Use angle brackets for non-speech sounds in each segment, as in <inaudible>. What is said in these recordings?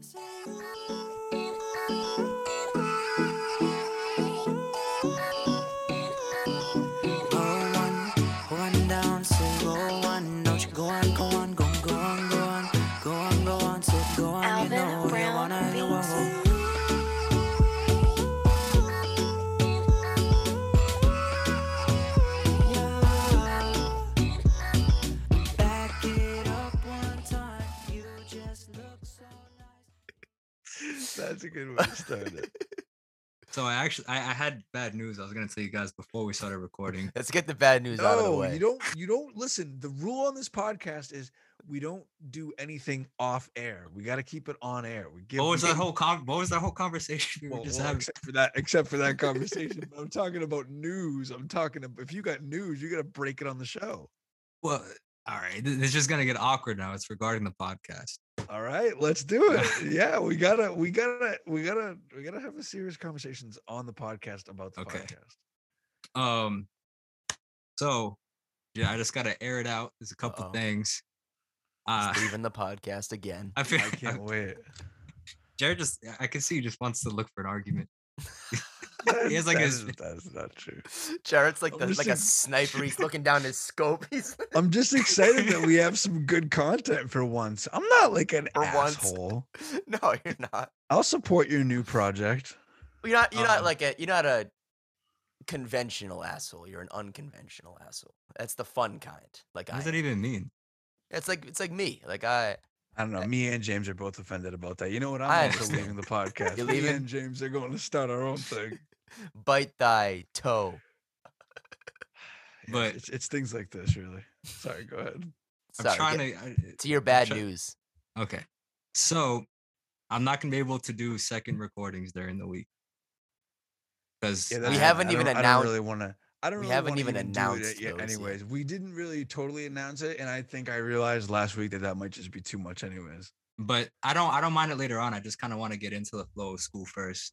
I'm. A good way to start it. So I actually I, I had bad news. I was gonna tell you guys before we started recording. Let's get the bad news out of the No, way. you don't. You don't listen. The rule on this podcast is we don't do anything off air. We got to keep it on air. We give. What was that whole con- What was that whole conversation we were Well, just well, having? except for that, except for that conversation. I'm talking about news. I'm talking about if you got news, you got to break it on the show. Well, all right. th- It's just gonna get awkward now. It's regarding the podcast. All right, let's do it. Yeah, we gotta, we gotta, we gotta, we gotta have a serious conversations on the podcast about the Okay. podcast. Um. So, yeah, I just gotta air it out. There's a couple Uh-oh. things. He's Uh, leaving the <laughs> podcast again. I feel I can't <laughs> wait. Jared just. I can see he just wants to look for an argument. <laughs> He has, <laughs> like, that his- That's not true. Jared's like I'm the, like a sniper. He's looking down his scope. <laughs> He's I'm just excited that we have some good content for once. I'm not like an For once. asshole. <laughs> no, you're not. I'll support your new project. You're not. You're not Um, like a. You're not a conventional asshole. You're an unconventional asshole. That's the fun kind. Like What I. does that even mean? It's like it's like me. Like I. I don't know. Eh me and James are both offended about that. You know what? I'm I also understand. leaving the <laughs> podcast. You're Me leaving? and James are going to start our own thing. <laughs> Bite thy toe. <sighs> But- it's, it's things like this, really. Sorry, go ahead. Sorry, I'm trying get to. I- to your bad try- news. Okay. So I'm not gonna be able to do second recordings during the week. Because Yeah, We haven't I even don't- I don't really want to. I don't we really haven't even announced it yet. those yet. Anyways, we didn't really totally announce it, and I think I realized last week that that might just be too much, anyways. but I don't I don't mind it later on. I just kind of want to get into the flow of school first.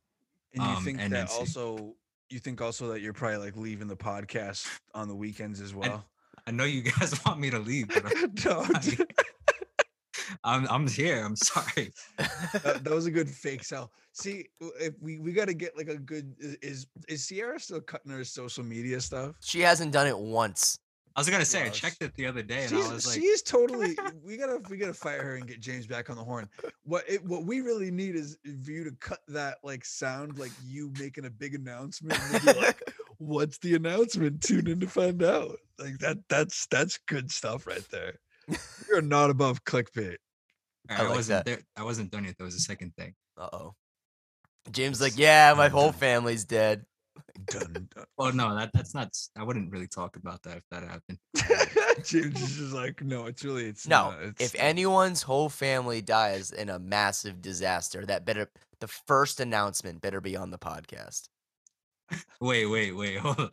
And you Um, think and that also, you think also that you're probably like leaving the podcast on the weekends as well. I know you <laughs> guys want me to leave, but I'm <laughs> Don't. <laughs> I'm, I'm here. I'm sorry. that, that <laughs> was a good fake sell. See, if we we got to get like a good is, is is Sierra still cutting her social media stuff? she hasn't done it once. I was gonna say I checked it the other day and She's, I was like, she's totally. <laughs> We gotta we gotta fire her and get James back on the horn. What it, what we really need is for you to cut that like sound like you making a big announcement. And like, <laughs> What's the announcement? Tune in to find out. Like that. That's that's good stuff right there. <laughs> You're not above clickbait. "All I right, I, like wasn't that. there. I wasn't done yet. That was the second thing. Uh oh. James like, yeah, my whole family's dead. Dun, dun. Well, no, that that's not. I wouldn't really talk about that if that happened. <laughs> James is just like, no, it's really it's No, not, it's if anyone's whole family dies in a massive disaster, that better the first announcement better be on the podcast. Wait, wait, wait. <laughs> Hold on.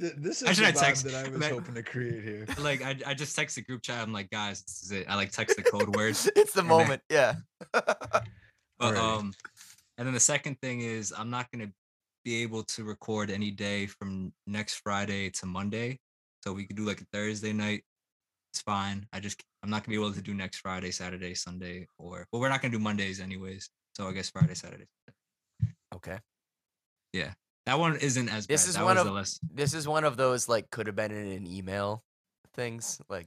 Th- This I is the vibe text- that I was man- hoping to create here. <laughs> Like I, I just text the group chat. I'm like, guys, this is it. I like text the <laughs> code words. it's the And then- moment, yeah. <laughs> But Alrighty. um, and then the second thing is I'm not gonna be able to record any day from next Friday to Monday. So we could do like a Thursday night. It's fine. I just I'm not gonna be able to do next Friday, Saturday, Sunday, or well, we're not gonna do Mondays anyways. So I guess Friday, Saturday. okay. That one isn't as This bad. is that one was of- the less. This is one of those like could have been in an email things. Like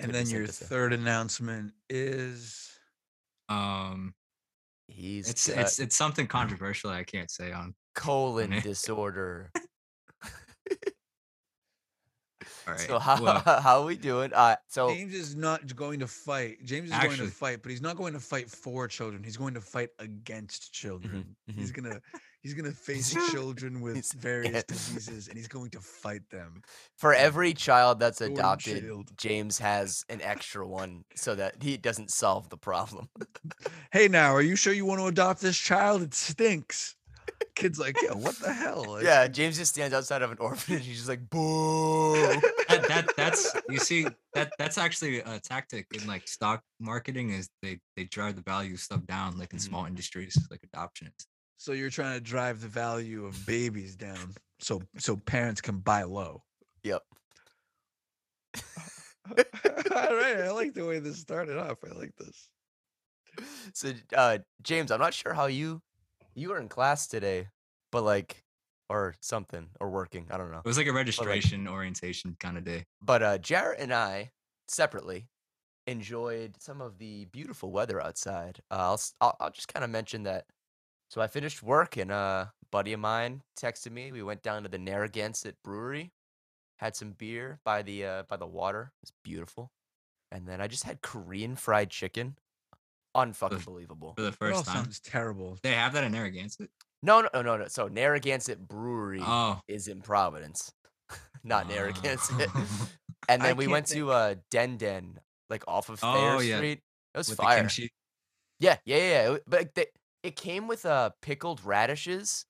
And then your us a- third announcement is Um, he's it's got it's it's something controversial. I can't say on. colon it. <laughs> disorder. <laughs> All right. So how well, <laughs> how we doing? Uh so James is not going to fight. James is going to fight, but he's not going to fight for children. He's going to fight against children. He's gonna he's gonna face <laughs> children with various yeah. diseases, and he's going to fight them. for every child that's Golden adopted, Shield. James has an extra one so that he doesn't solve the problem. <laughs> Hey, now, are you sure you want to adopt this child? It stinks. Kid's like, yeah, what the hell? <laughs> Like, yeah, James just stands outside of an orphanage. He's just like, boo. that, that that's you see that that's actually a tactic in like stock marketing is they they drive the value of stuff down like in small mm-hmm. industries like adoption is. So you're trying to drive the value of babies down, so so parents can buy low. Yep. <laughs> All right, I like the way this started off. I like this. So, uh, James, I'm not sure how you you were in class today, but like, or something, or working. I don't know. It was like a registration orientation kind of day. But uh, Jarrett and I separately enjoyed some of the beautiful weather outside. Uh, I'll, s- I'll I'll just kind of mention that. So I finished work and uh, a buddy of mine texted me. We went down to the Narragansett Brewery, had some beer by the uh, by the water. It was beautiful, and then I just had Korean fried chicken. Unfucking believable. For the first time. sounds terrible. They have that in Narragansett. No, no, no, no, no. So Narragansett Brewery Oh. is in Providence, <laughs> not Narragansett. Oh. <laughs> <laughs> And I then we can't went to uh Den Den, like off of Thayer Oh, yeah. Street. It was With the fire. kimchi. Yeah, yeah, yeah. yeah. But they, it came with uh pickled radishes.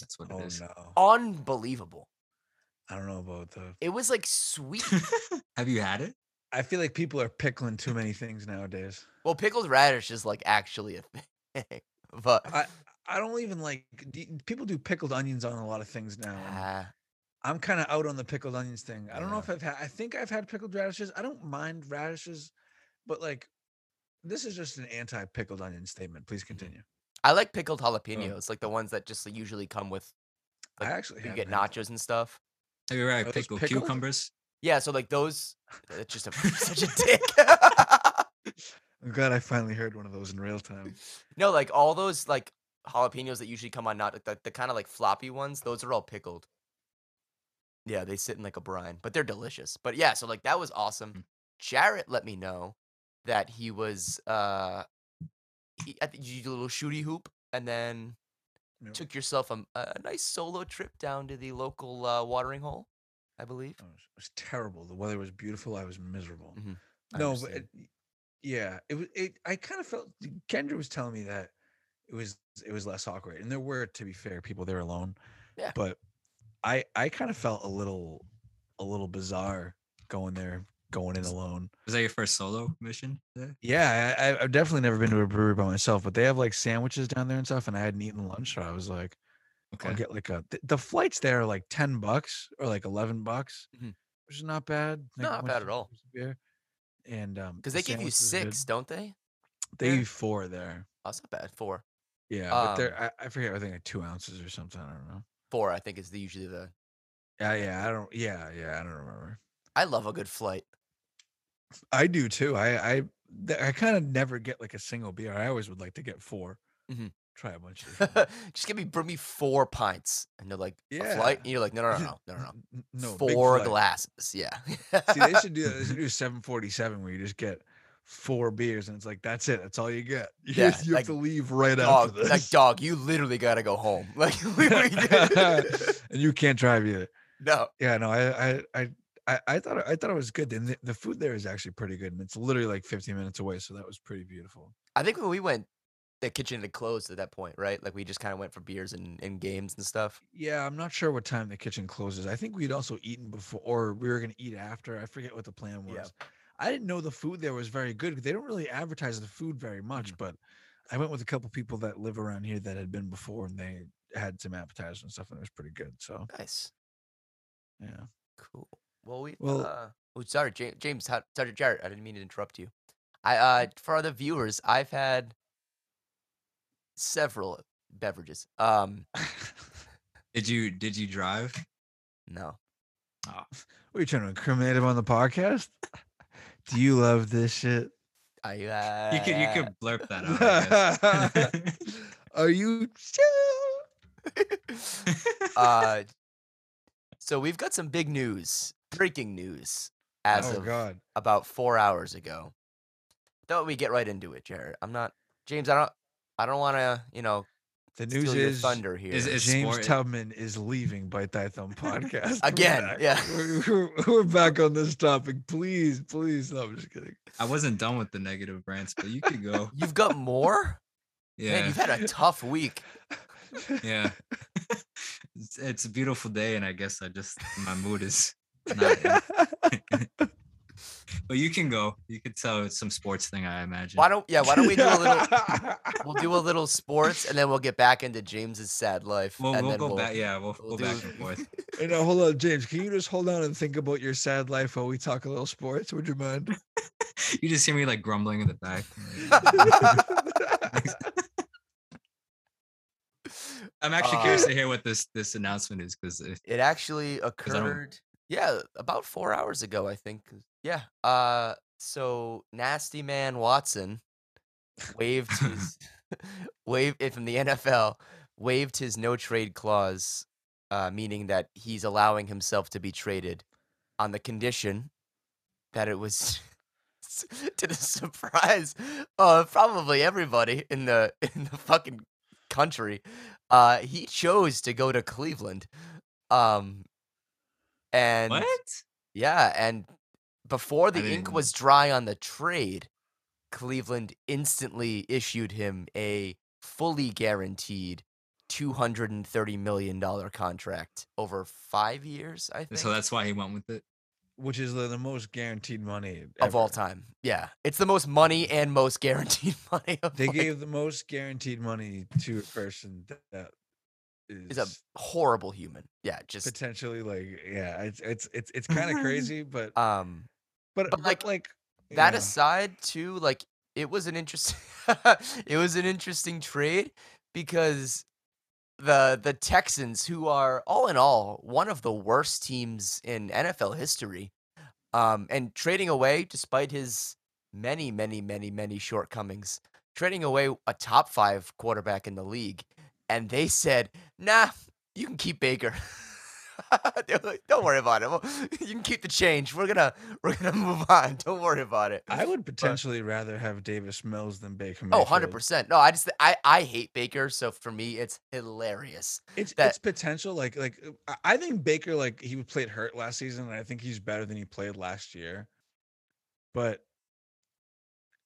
That's what Oh it is. no, Unbelievable. I don't know about the. It was like <laughs> sweet. have you had it? I feel like people are pickling too many <laughs> things nowadays. well, pickled radish is like actually a thing. <laughs> But I I don't even like people do pickled onions on a lot of things now. ah, I'm kind of out on the pickled onions thing. I don't know if I've had. I think I've had pickled radishes. I don't mind radishes, but like, this is just an anti-pickled onion statement. Please continue. I like pickled jalapenos, like the ones that just usually come with I like, actually you get had nachos and stuff. Have you ever pickled pickled? cucumbers? Yeah, so like those. It's just a <laughs> such a dick. <laughs> I'm glad I finally heard one of those in real time. no, like all those like jalapenos that usually come on not the, the kind of like floppy ones. Those are all pickled. Yeah, they sit in like a brine, but they're delicious. But yeah, so like that was awesome. Mm. Jarrett let me know that he was uh, I think you did a little shooty hoop, and then Yep. took yourself a, a nice solo trip down to the local uh, watering hole, I believe. Oh, it was terrible. The weather was beautiful. I was miserable. Mhm, I No, but it, yeah, it was. It. I kind of felt Kendra was telling me that it was it was less awkward, and there were, to be fair, people there alone. Yeah. But I I kind of felt a little a little bizarre going there, going in alone. Was that your first solo mission? there? Yeah, I, I- I've definitely never been to a brewery by myself, but they have like sandwiches down there and stuff, and I hadn't eaten lunch, so I was like, I'll get like a. th- The flights there are like ten bucks or like eleven bucks, Mhm. which is not bad. like, Not bad at all. Beer. And um, Because the they give you sandwich was good. six, don't they? They give you four there. Oh, it's not bad. Four. Yeah, but they're Um, I, I forget. I think like two ounces or something. I don't know. Four, I think, is the usually the. Yeah, yeah. I don't. Yeah, yeah. I don't remember. I love a good flight. I do too. I I I kind of never get like a single beer. I always would like to get 4 mm-hmm. Try a bunch of. <laughs> Just give me bring me four pints, and they're like a Yeah. flight, and you're like, no, no, no, <laughs> no, no, no, no. N- no, big four glasses. Yeah. See, they should <laughs> do that. They should do 747 where you just get four beers and it's like that's it. That's all you get. You, Yeah, you like, have to leave right dog, after this. like dog, you literally gotta go home. Like and you can't drive either. no, Yeah, no, I I I I, I thought I thought it was good. And the, the food there is actually pretty good. And it's literally like 15 minutes away, so that was pretty beautiful. I think when we went, the kitchen had closed at that point, right? Like we just kind of went for beers and, and games and stuff. Yeah, I'm not sure what time the kitchen closes. I think we'd also eaten before, or we were gonna eat after. I forget what the plan was. Yeah. I didn't know the food there was very good. They don't really advertise the food very much, Mhm. but I went with a couple people that live around here that had been before, and they had some appetizers and stuff, and it was pretty good. So Nice, yeah, cool. Well, we Well- uh, oh, sorry, James, sorry, Jared, I didn't mean to interrupt you. I uh, for the viewers, I've had several beverages. Um, <laughs> Did you did you drive? no, what are you trying to incriminate him on the podcast? Do you love this shit? I uh, You could you could blurp that out. <laughs> <laughs> Are you? uh, so we've got some big news, breaking news, as oh of God. about four hours ago. Thought we get right into it, Jared. I'm not James. I don't. I don't want to, you know, The steal news your is thunder here. is- is- James sport- Tubman is leaving Bite Thy Thumb podcast <laughs> We're Again, yeah. We're, we're, we're back on this topic. Please, please. No, I'm just kidding. I wasn't done with the negative rants, but you could go. You've got more. Yeah. Man, you've had a tough week. yeah. <laughs> <laughs> it's, it's a beautiful day, and I guess I just my mood is <laughs> not. <laughs> but you can go. You could tell it's some sports thing, I imagine. Why don't yeah? Why don't we do a little? We'll do a little <laughs> sports, and then we'll get back into James's sad life. We'll, and we'll then go we'll, back. Yeah, we'll, we'll go back and forth. You know, hold on, James. Can you just hold on and think about your sad life while we talk a little sports? Would you mind? You just hear me like grumbling in the back. I'm actually curious Uh, to hear what this this announcement is because if It actually occurred, yeah, about four hours ago, I think. Yeah. Uh, so Nasty Man Watson waived <laughs> his <laughs> wave if from the NFL waived his no trade clause, uh, meaning that he's allowing himself to be traded on the condition that it was <laughs> to the surprise of probably everybody in the in the fucking country. Uh, he chose to go to Cleveland. Um, and what? yeah, and before the ink didn't- was dry on the trade, Cleveland instantly issued him a fully guaranteed $230 million contract over five years, I think. So that's why he went with it. Which is the, the most guaranteed money of all time. Yeah. It's the most money and most guaranteed <laughs> money of They like- gave the most guaranteed money to a person that, is is a horrible human. Yeah, just potentially like yeah, it's it's it's it's kind of crazy, but um but, but, but like, like that yeah. aside too like it was an interesting <laughs> it was an interesting trade because the the Texans who are all in all one of the worst teams in NFL history um and trading away despite his many many many many shortcomings trading away a top 5 quarterback in the league and they said nah you can keep Baker <laughs> <laughs> like, Don't worry about it. Well, <laughs> You can keep the change. We're gonna <laughs> we're gonna move on. Don't worry about it. I would potentially rather have Davis Mills than Baker Oh, 100%. No, I just I I hate Baker, so for me it's hilarious. It's that- it's potential. Like like uh, I- I think Baker like he played hurt last season, and I think he's better than he played last year. But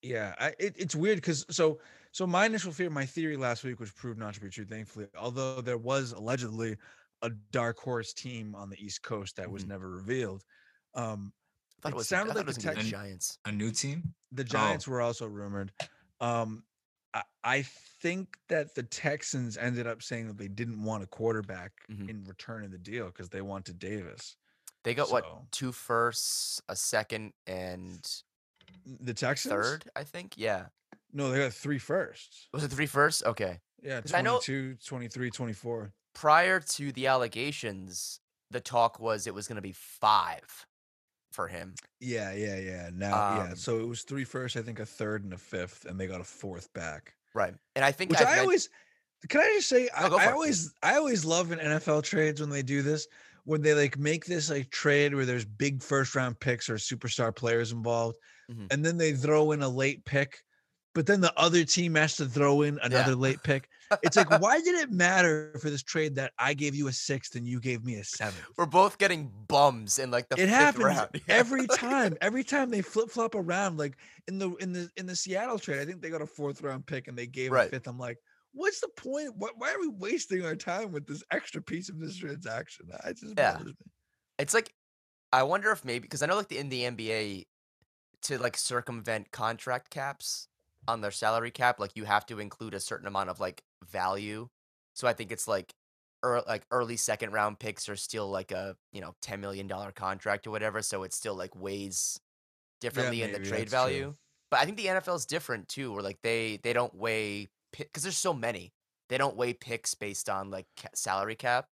yeah, I it, it's weird because so so my initial fear, my theory last week, which proved not to be true, thankfully. Although there was allegedly a dark horse team on the East Coast that was Mhm. never revealed. Um, I thought It it was sounded I thought like it was the gonna the Giants. A new team? the Oh. Giants were also rumored. Um, I, I think that the Texans ended up saying that they didn't want a quarterback Mhm. in return of the deal because they wanted Davis. They got what two firsts, a second, and The Texans? third, I think. Yeah. No, they got three firsts. Was it three firsts? Okay. Yeah, 'Cause I know- 22, 23, 24. Prior to the allegations, the talk was it was gonna be five for him. Yeah, yeah, yeah. Now, yeah. Um, So it was three first, I think a third and a fifth, and they got a fourth back. Right. And I think Which I men- always can I just say I, for I always I always love in NFL trades when they do this when they like make this like trade where there's big first round picks or superstar players involved Mhm. and then they throw in a late pick but then the other team has to throw in another late pick. It's like why did it matter for this trade that I gave you a sixth and you gave me a seventh? we're both getting bums in like the it fifth happens round. <laughs> Yeah, every time. Every time they flip flop around, like in the in the in the Seattle trade, I think they got a fourth round pick and they gave Right. a fifth. I'm like, what's the point? What, why are we wasting our time with this extra piece of this transaction? I just Yeah. me. It's like I wonder if maybe because I know like the, in the NBA to like circumvent contract caps on their salary cap, like you have to include a certain amount of like value. So I think it's like ear like early second round picks are still like a you know ten million dollar contract or whatever. So it still like weighs differently in the trade that's true. value. But I think the NFL is different too, where like they they don't weigh because there's so many. They don't weigh picks based on like salary cap.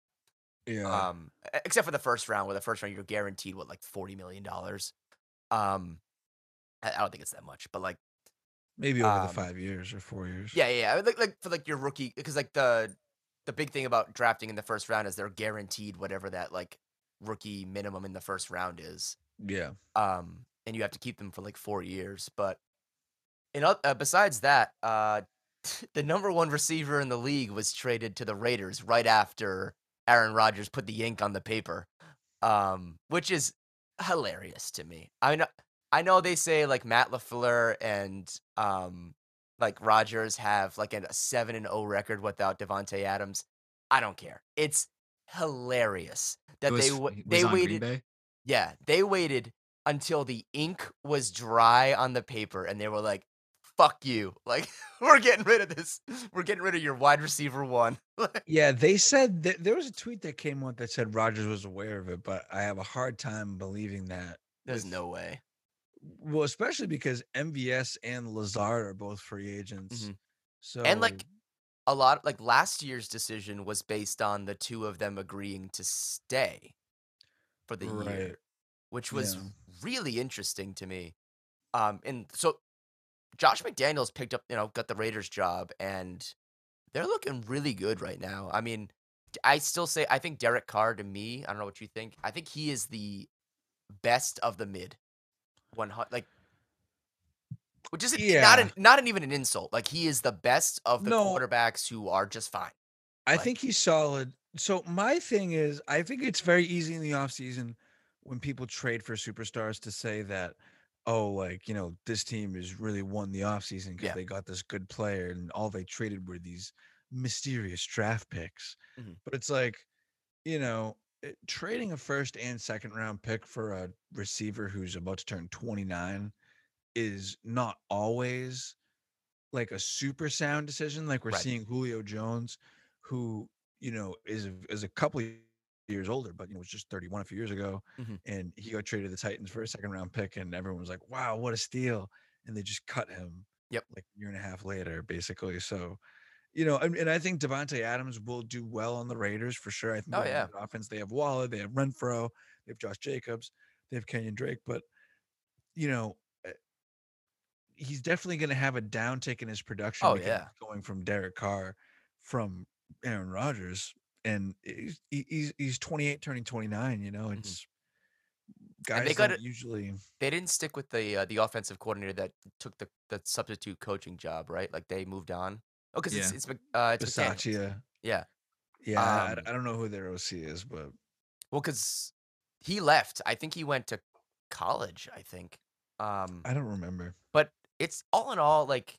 Yeah. Um, except for the first round, where the first round you're guaranteed what like forty million dollars. Um, I, I don't think it's that much, but like Maybe over um, the five years or four years. yeah, yeah, yeah, like like for like your rookie, because like the the big thing about drafting in the first round is they're guaranteed whatever that like rookie minimum in the first round is. Yeah. Um, and you have to keep them for like four years. But in uh, besides that, uh, <laughs> the number one receiver in the league was traded to the Raiders right after Aaron Rodgers put the ink on the paper, um, which is hilarious to me. I know, I know they say like Matt Lafleur and um, like Rodgers have like a seven and zero record without Davante Adams. I don't care. It's hilarious that It was, they wa- it was they waited. Yeah, they waited until the ink was dry on the paper and they were like, fuck you. Like, <laughs> we're getting rid of this. We're getting rid of your wide receiver one. <laughs> Yeah, they said that there was a tweet that came out that said Rodgers was aware of it, but I have a hard time believing that. There's no way. Well, especially because MVS and Lazard are both free agents. Mhm. So And like a lot, like last year's decision was based on the two of them agreeing to stay for the year, which was Yeah. really interesting to me. Um, and so Josh McDaniels picked up, you know, got the Raiders job, and they're looking really good right now. I mean, I still say I think Derek Carr to me. I don't know what you think. I think he is the best of the mid one hundred. Like, which is not Yeah. an, not an, even an insult. Like he is the best of the No. quarterbacks who are just fine. I like- think he's solid. So my thing is, I think it's very easy in the offseason when people trade for superstars to say that, oh, like, you know, this team has really won the offseason because Yeah. they got this good player and all they traded were these mysterious draft picks. Mhm. But it's like, you know, trading a first and second round pick for a receiver who's about to turn 29 is not always like a super sound decision. Like we're Right. seeing Julio Jones, who you know is is a couple of years older, but you know was just 31 a few years ago, Mhm. and he got traded to the Titans for a second round pick, and everyone was like, "Wow, what a steal!" And they just cut him. Yep. Like a year and a half later, basically. So. You know, and, and I think Davante Adams will do well on the Raiders for sure. I think Oh, they yeah. offense. They have Waller, they have Renfrow, they have Josh Jacobs, they have Kenyon Drake. But you know, eh, he's definitely going to have a downtick in his production. Oh, yeah. going from Derek Carr, from Aaron Rodgers, and he's he's he's 28, turning 29. You know, it's guys Mm-hmm. they don't gotta- usually. They didn't stick with the uh, the offensive coordinator that took the the substitute coaching job, right? Like they moved on. Oh, because it's Yeah. it's Mc- uh, it's. Bisaccia. Yeah. Yeah, I- Um, I, I don't know who their OC is, but Well, because he left. I think he went to college. I think. Um, I don't remember. but it's all in all like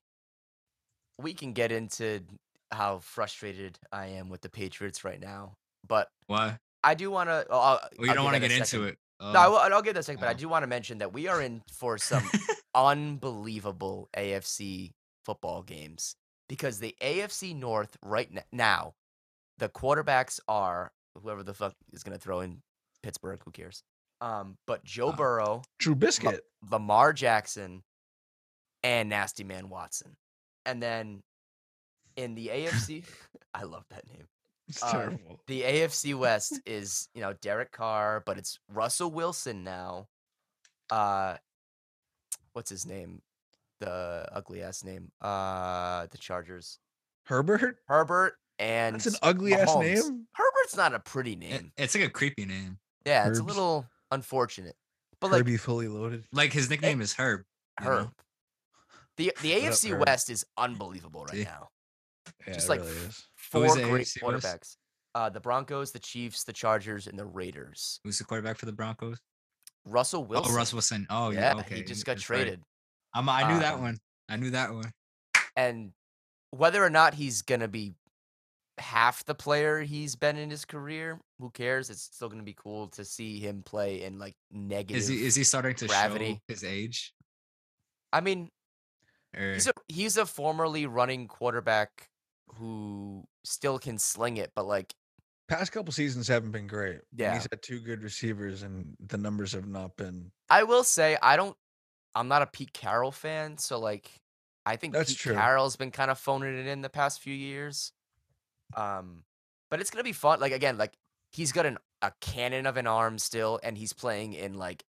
we can get into how frustrated I am with the Patriots right now, but Why? I do want to. Well, Well, you don't want to get into it. No, I will, I'll give that a second, but I oh. do want to mention that we are in for some <laughs> unbelievable AFC football games because the AFC North right now, the quarterbacks are whoever the fuck is going to throw in Pittsburgh. Who cares? Um, but Joe Uh, Burrow, True Biscuit. Lamar Jackson, and Nasty Man Watson, and then in the AFC, <laughs> <laughs> I love that name. It's uh, terrible. The AFC West <laughs> is, you know, Derek Carr, but it's Russell Wilson now. Uh what's his name? The ugly ass name. Uh the Chargers. Herbert. Herbert and That's an ugly ass name. Herbert's not a pretty It- name. it's like a creepy name. yeah, it's a little unfortunate. But like Herbie fully loaded. Like his nickname is Herb. you know? Herb. The the What up, AFC Herb? West is unbelievable right See? now. Yeah, Just like really is. Four great AFC West? quarterbacks. Uh the Broncos, the Chiefs, the Chargers, and the Raiders. Who's the quarterback for the Broncos? Russell Wilson. Oh, Russell Wilson. Oh, yeah, yeah. Okay. he just got that's right. Traded. I'm, I knew that Um, one. I knew that one. and whether or not he's gonna be half the player he's been in his career, who cares? It's still gonna be cool to see him play in like negative. Is he is he starting to gravity. show his age? I mean, Or he's a he's a formerly running quarterback who still can sling it, but like Past couple seasons haven't been great. Yeah. He's had two good receivers, and the numbers have not been. I will say I don't. I'm not a Pete Carroll fan, so like I think That's Pete true. Carroll's been kind of phoning it in the past few years. Um, but it's gonna be fun. Like again, like he's got an a cannon of an arm still, and he's playing in like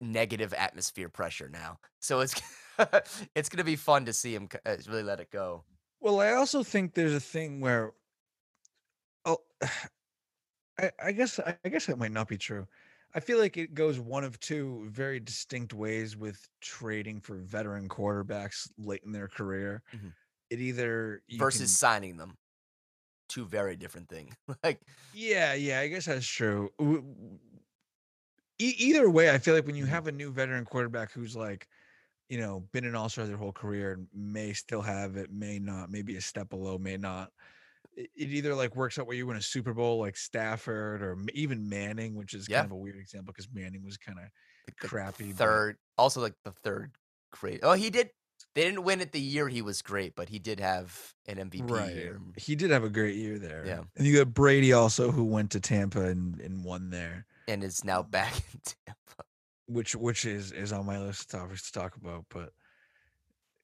negative atmosphere pressure now. So it's <laughs> it's gonna be fun to see him uh, really let it go. Well, I also think there's a thing where, oh, <sighs> I, I guess I I guess that might not be true. I feel like it goes one of two very distinct ways with trading for veteran quarterbacks late in their career. Mhm. It either versus can- signing them. Two very different things. <laughs> like Yeah, yeah, I guess that's true. E- either way, I feel like when you Mhm. have a new veteran quarterback who's like, you know, been an all star their whole career and may still have it, may not, maybe a step below, may not. It, it either like works out where you win a Super Bowl like Stafford or even Manning, which is Yeah. kind of a weird example because Manning was kind of crappy. but- third, also like the third great. Oh, he did. They didn't win it the year he was great, but he did have an MVP right. year. He did have a great year there. Yeah. And you got Brady also who went to Tampa and, and won there, and is now back <laughs> in Tampa. which which is is on my list of topics to talk about. But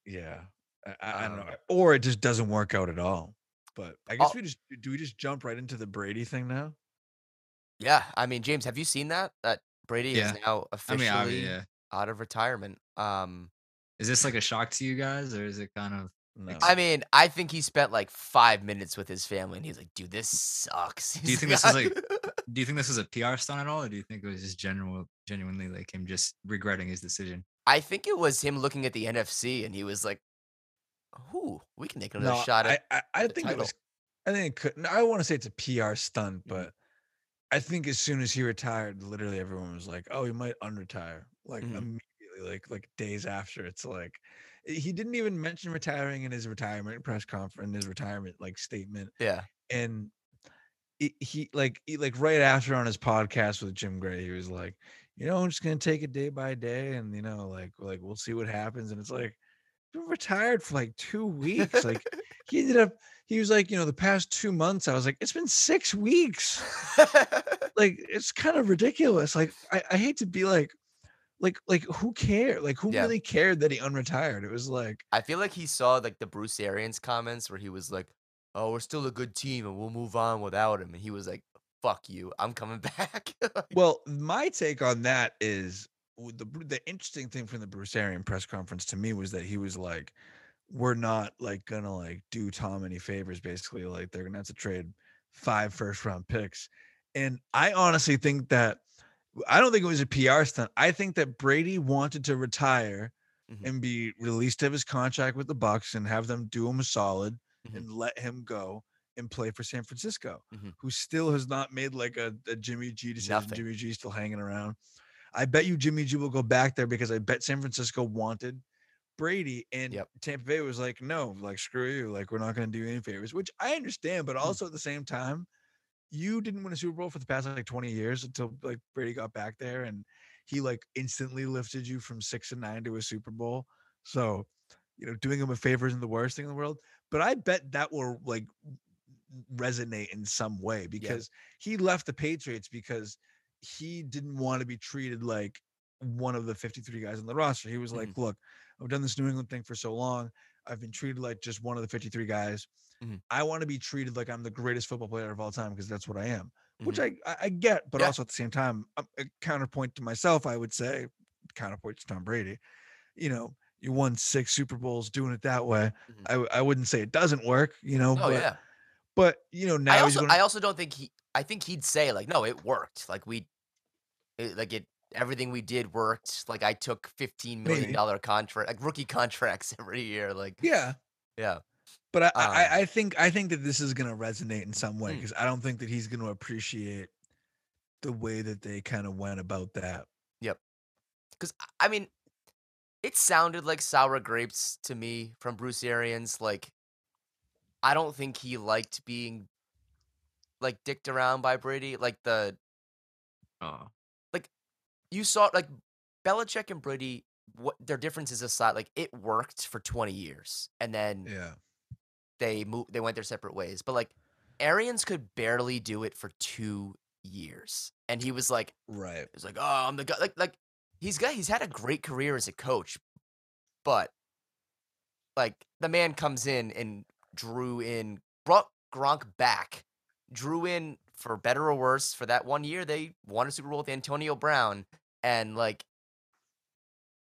yeah, I, I, don't know. Um, Or it just doesn't work out at all. But I guess I'll- we just do we just jump right into the Brady thing now? Yeah, I mean, James, have you seen that? That Brady Yeah. is now officially I mean, yeah. out of retirement. Um, Is this like a shock to you guys, or is it kind of? No. I mean, I think he spent like five minutes with his family, and he's like, "Dude, this sucks." <laughs> Do you He's think this is like- <laughs> Do you think this was a PR stunt at all, or do you think it was just general, genuinely like him just regretting his decision? I think it was him looking at the NFC, and he was like, "Ooh, we can take another no, shot I, at." I, I the think it title. was I think it could no, I want to say it's a PR stunt, Mhm. but I think as soon as he retired, literally everyone was like, "Oh, he might unretire." Like Mhm. immediately, like like days after. It's like eh, he didn't even mention retiring in his retirement press conference, his retirement like statement, yeah, and it, he like he, like right after on his podcast with Jim Gray, he was like, "You know, I'm just gonna take it day by day, and you know, like like we'll see what happens." And it's like, retired for like two weeks, like <laughs> he ended up he was like you know the past two months i was like it's been six weeks <laughs> like it's kind of ridiculous like i, I hate to be like like like who cared like who Yeah. really cared that he unretired it was like I feel like he saw like the Bruce Arians comments where he was like, "Oh, we're still a good team, and we'll move on without him," and he was like, "Fuck you, I'm coming <laughs> back." Like, well my take on that is the the interesting thing from the bruce arian press conference to me was that he was like we're not like gonna like do tom any favors basically like they're gonna have to trade five first round picks and i honestly think that I don't think it was a PR stunt. I think that Brady wanted to retire Mhm. and be released of his contract with the Bucs and have them do him a solid Mhm. and let him go and play for San Francisco, Mhm. who still has not made like a, a Jimmy G decision. Nothing. Jimmy G still hanging around. I bet you Jimmy G will go back there because I bet San Francisco wanted Brady and Yep. Tampa Bay was like, no, like screw you, like we're not going to do any favors, which I understand, but Mhm. also at the same time, you didn't win a Super Bowl for the past like 20 years until like Brady got back there and he like instantly lifted you from six and nine to a Super Bowl. So, you know, doing him a favor isn't the worst thing in the world. But I bet that will like resonate in some way because he left the Patriots because he didn't want to be treated like one of the 53 guys on the roster. He was like, look, I've done this New England thing for so long. I've been treated like just one of the 53 guys. Mhm. I want to be treated like I'm the greatest football player of all time because that's what I am, which Mhm. I, I get, but Yeah. also at the same time, a counterpoint to myself, I would say, counterpoint to Tom Brady, you know, you won six Super Bowls doing it that way. Mhm. I, I wouldn't say it doesn't work, you know, oh but, yeah. but you know, now I he's also going I also don't think he I think he'd say like no it worked like we it, like it everything we did worked like I took fifteen million dollar contract like rookie <laughs> contracts every year like yeah. yeah But I, I, Um, I think I think that this is gonna resonate in some way Mm. because I don't think that he's gonna appreciate the way that they kind of went about that. Yep. Because I mean it sounded like sour grapes to me from Bruce Arians like I don't think he liked being like dicked around by Brady like the Oh, you saw like Belichick and Brady what their differences aside like it worked for 20 years and then Yeah. they moved they went their separate ways but like arians could barely do it for two years and he was like Right. he was like oh i'm the guy like like he's got he's had a great career as a coach but like the man comes in and drew in brought gronk back drew in for better or worse for that one year they won a super bowl with antonio brown and like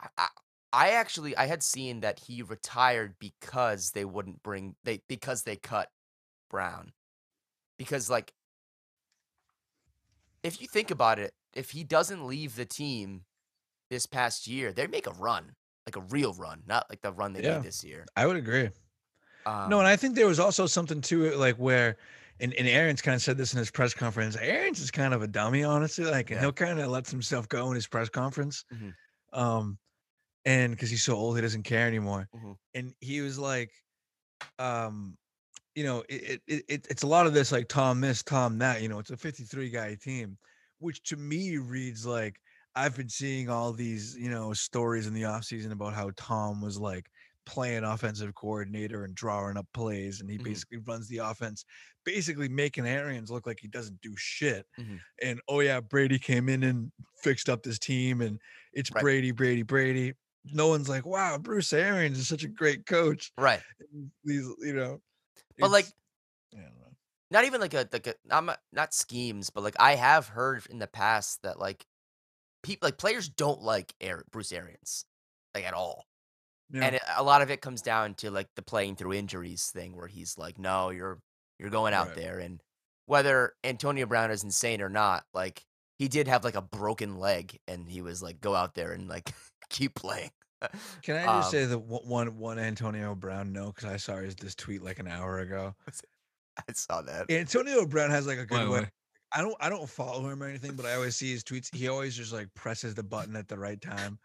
I- I, actually I had seen that he retired because they wouldn't bring they because they cut Brown. Because like if you think about it, if he doesn't leave the team this past year, they make a run, like a real run, not like the run they Yeah. made this year. I would agree. Um, no, and I think there was also something to it, like where, and, and Arians kind of said this in his press conference. Arians is kind of a dummy, honestly. Like, Yeah. he'll kind of lets himself go in his press conference. Mhm. Um, and because he's so old, he doesn't care anymore. Mhm. And he was like, um, you know, it, it, it it's a lot of this like Tom this, Tom that. You know, it's a 53 guy team, which to me reads like I've been seeing all these, you know, stories in the offseason about how Tom was like playing offensive coordinator and drawing up plays, and he Mhm. basically runs the offense, basically making Arians look like he doesn't do shit. Mhm. And oh yeah, Brady came in and fixed up this team, and it's Right. Brady, Brady, Brady. No one's like, wow, Bruce Arians is such a great coach. Right. These, you know, But like it's- I don't not even like a like a I'm not, not schemes, but like I have heard in the past that like people like players don't like Air, Bruce Arians like at all. Yeah. And it, a lot of it comes down to like the playing through injuries thing where he's like, "No, you're you're going out Right. there." And whether Antonio Brown is insane or not, like he did have like a broken leg and he was like, "Go out there and like <laughs> keep playing." Can I just Um, say that one- one Antonio Brown no because I saw his this tweet like an hour ago. <laughs> I saw that. Antonio Brown has like a good way. I don't I don't follow him or anything, but I always see his tweets. He always just like presses the button at the right time.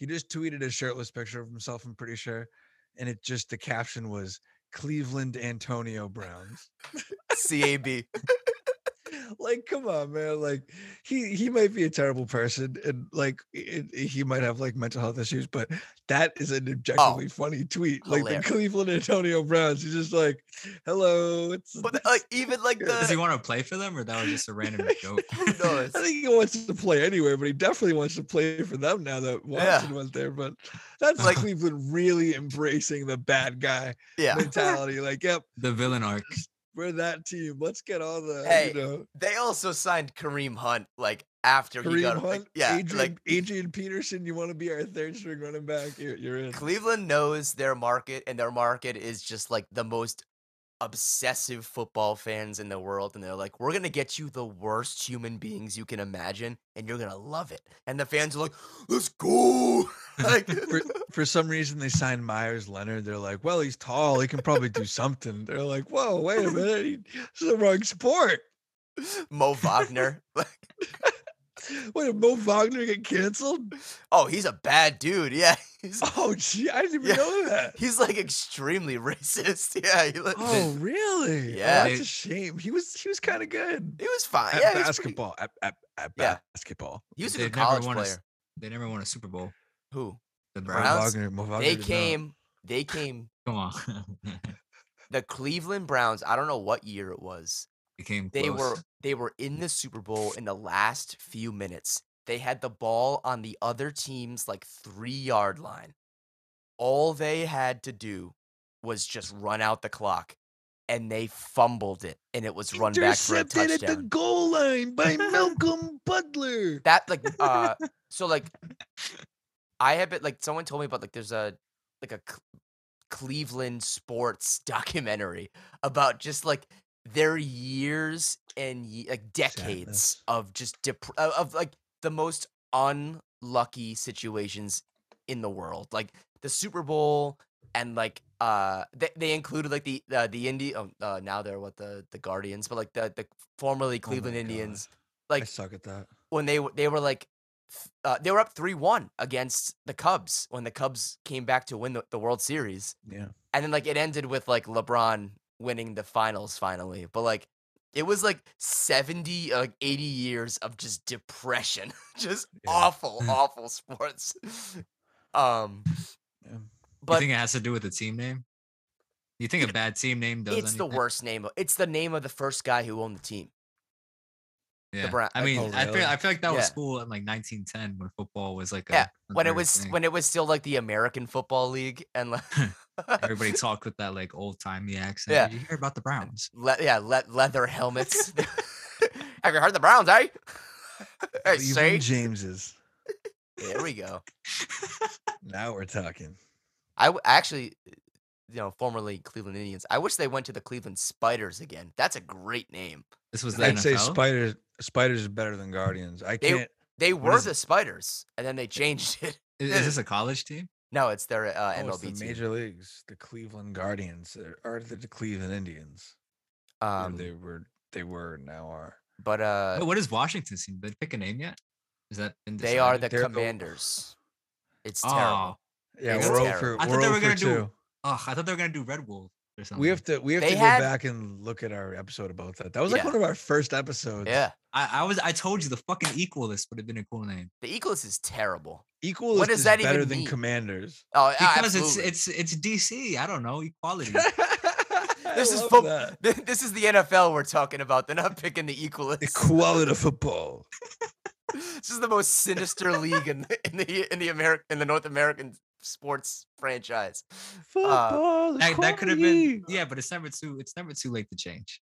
He just tweeted a shirtless picture of himself. I'm pretty sure, and it just the caption was Cleveland Antonio Browns. CAB. <laughs> <laughs> like, come on, man. Like, he he might be a terrible person, and like it, it- he might have like mental health issues, but that is an oh, objectively funny tweet. Like the Cleveland Antonio Browns. He's just like, "Hello, it's." But the- like even like <laughs> Does Does he want to play for them, or that was just a random <laughs> joke? who knows? I think he wants to play anywhere, but he definitely wants to play for them now that Yeah. Watson went there. But that's Like- like <laughs> Cleveland really embracing the bad guy Yeah. mentality. Like, yep, The villain arc. We're that team. Let's get all the Hey, you know They also signed Kareem Hunt like after he Kareem got Hunt, like, yeah, Adrian, like Adrian Peterson. You want to be our third string running back? You're, you're in. Cleveland knows their market, and their market is just like the most obsessive football fans in the world. And they're like, we're going to get you the worst human beings you can imagine, and you're going to love it. And the fans are like, let's go. <laughs> like, <laughs> for, for some reason they signed Meyers Leonard. They're like, well, he's tall. He can probably do something. They're like, whoa, wait a minute. He, this is the wrong sport. Mo Wagner. <laughs> Like, <laughs> Wait, did Mo Wagner get canceled? oh, he's a bad dude. Yeah. <laughs> He's, Oh, gee, I didn't even Yeah. know that. he's like extremely <laughs> racist. Yeah. He, li- Oh, really? Oh, Yeah. that's a shame. He was he was kind of good he was fine. at yeah, he was pretty- basketball. At, at, at Yeah. basketball. He was a They've good never college won a player. They never won a Super Bowl. Who? The Browns? Browns. Wagner, Mo Wagner They did not. came. They came. Come on. The Cleveland Browns. I don't know what year it was. It came They close. were they were in the Super Bowl in the last few minutes. They had the ball on the other team's like three yard line. All they had to do was just run out the clock, and they fumbled it, and it was run back for a Intercepted at the goal line by <laughs> Malcolm Butler. That like <laughs> uh, so like, I have been like someone told me about like there's a like a Cleveland sports documentary about just like their years and ye- like decades Sadness. of just dep- of, of like the most unlucky situations in the world like the super bowl and like uh they, they included like the uh, the indie oh, uh, now they're what the the guardians but like the the formerly Oh cleveland God. indians I like suck at that. when they they were like uh, they were up 3-1 against the Cubs when the Cubs came back to win the, the World Series. Yeah. And then like it ended with like LeBron winning the finals finally. But like it was like 70 uh, like 80 years of just depression. <laughs> just Yeah. awful <laughs> awful sports. Um Yeah. you but think it has to do with the team name? You think a bad team name does it's the worst name. of- It's the name of the first guy who owned the team. Yeah. Brown- I mean, Oh, I feel? I feel like that was Yeah. cool in like 1910 when football was like a, Yeah, a When it was thing. when it was still like the American Football League and like <laughs> everybody <laughs> talked with that like old timey accent. Yeah. Did you hear about the Browns? Le- yeah, le- leather helmets. <laughs> Have you heard the Browns, eh? hey, see? Cleveland James's. There we go. Now we're talking. I w- actually, you know, formerly Cleveland Indians. I wish they went to the Cleveland Spiders again. That's a great name. This was the I'd say spiders. Spiders is better than Guardians. I can't. They were is the it? Spiders, and then they changed it. Is, is this a college team? No, it's their uh, Oh, it's MLB the team. major leagues. The Cleveland Guardians are- are the Cleveland Indians. Um, they were. They were now are. but uh, Wait, what is Washington's team? Did they pick a name yet? Is that been they are the? They're the- Commanders. It's Oh, terrible. Yeah, It's we're over. I thought we're they were gonna do- oh, I thought they were gonna do Red Wolves or something. We have to. We have They to had- go back and look at our episode about that. That was like Yeah. one of our first episodes. Yeah, I, I was I told you the fucking equalist would have been a cool name The Equalist is terrible. Equal What is does that better even than mean? Commanders. Oh, because absolutely. it's it's it's DC. I don't know <laughs> equality. this is love fo- that. this is the NFL we're talking about. They're not picking the Equalist. Equality football. <laughs> <laughs> this is the most sinister league in the in the in the American in the North American sports franchise. Uh, football. that, that could have been yeah, but it's never too it's never too late to change.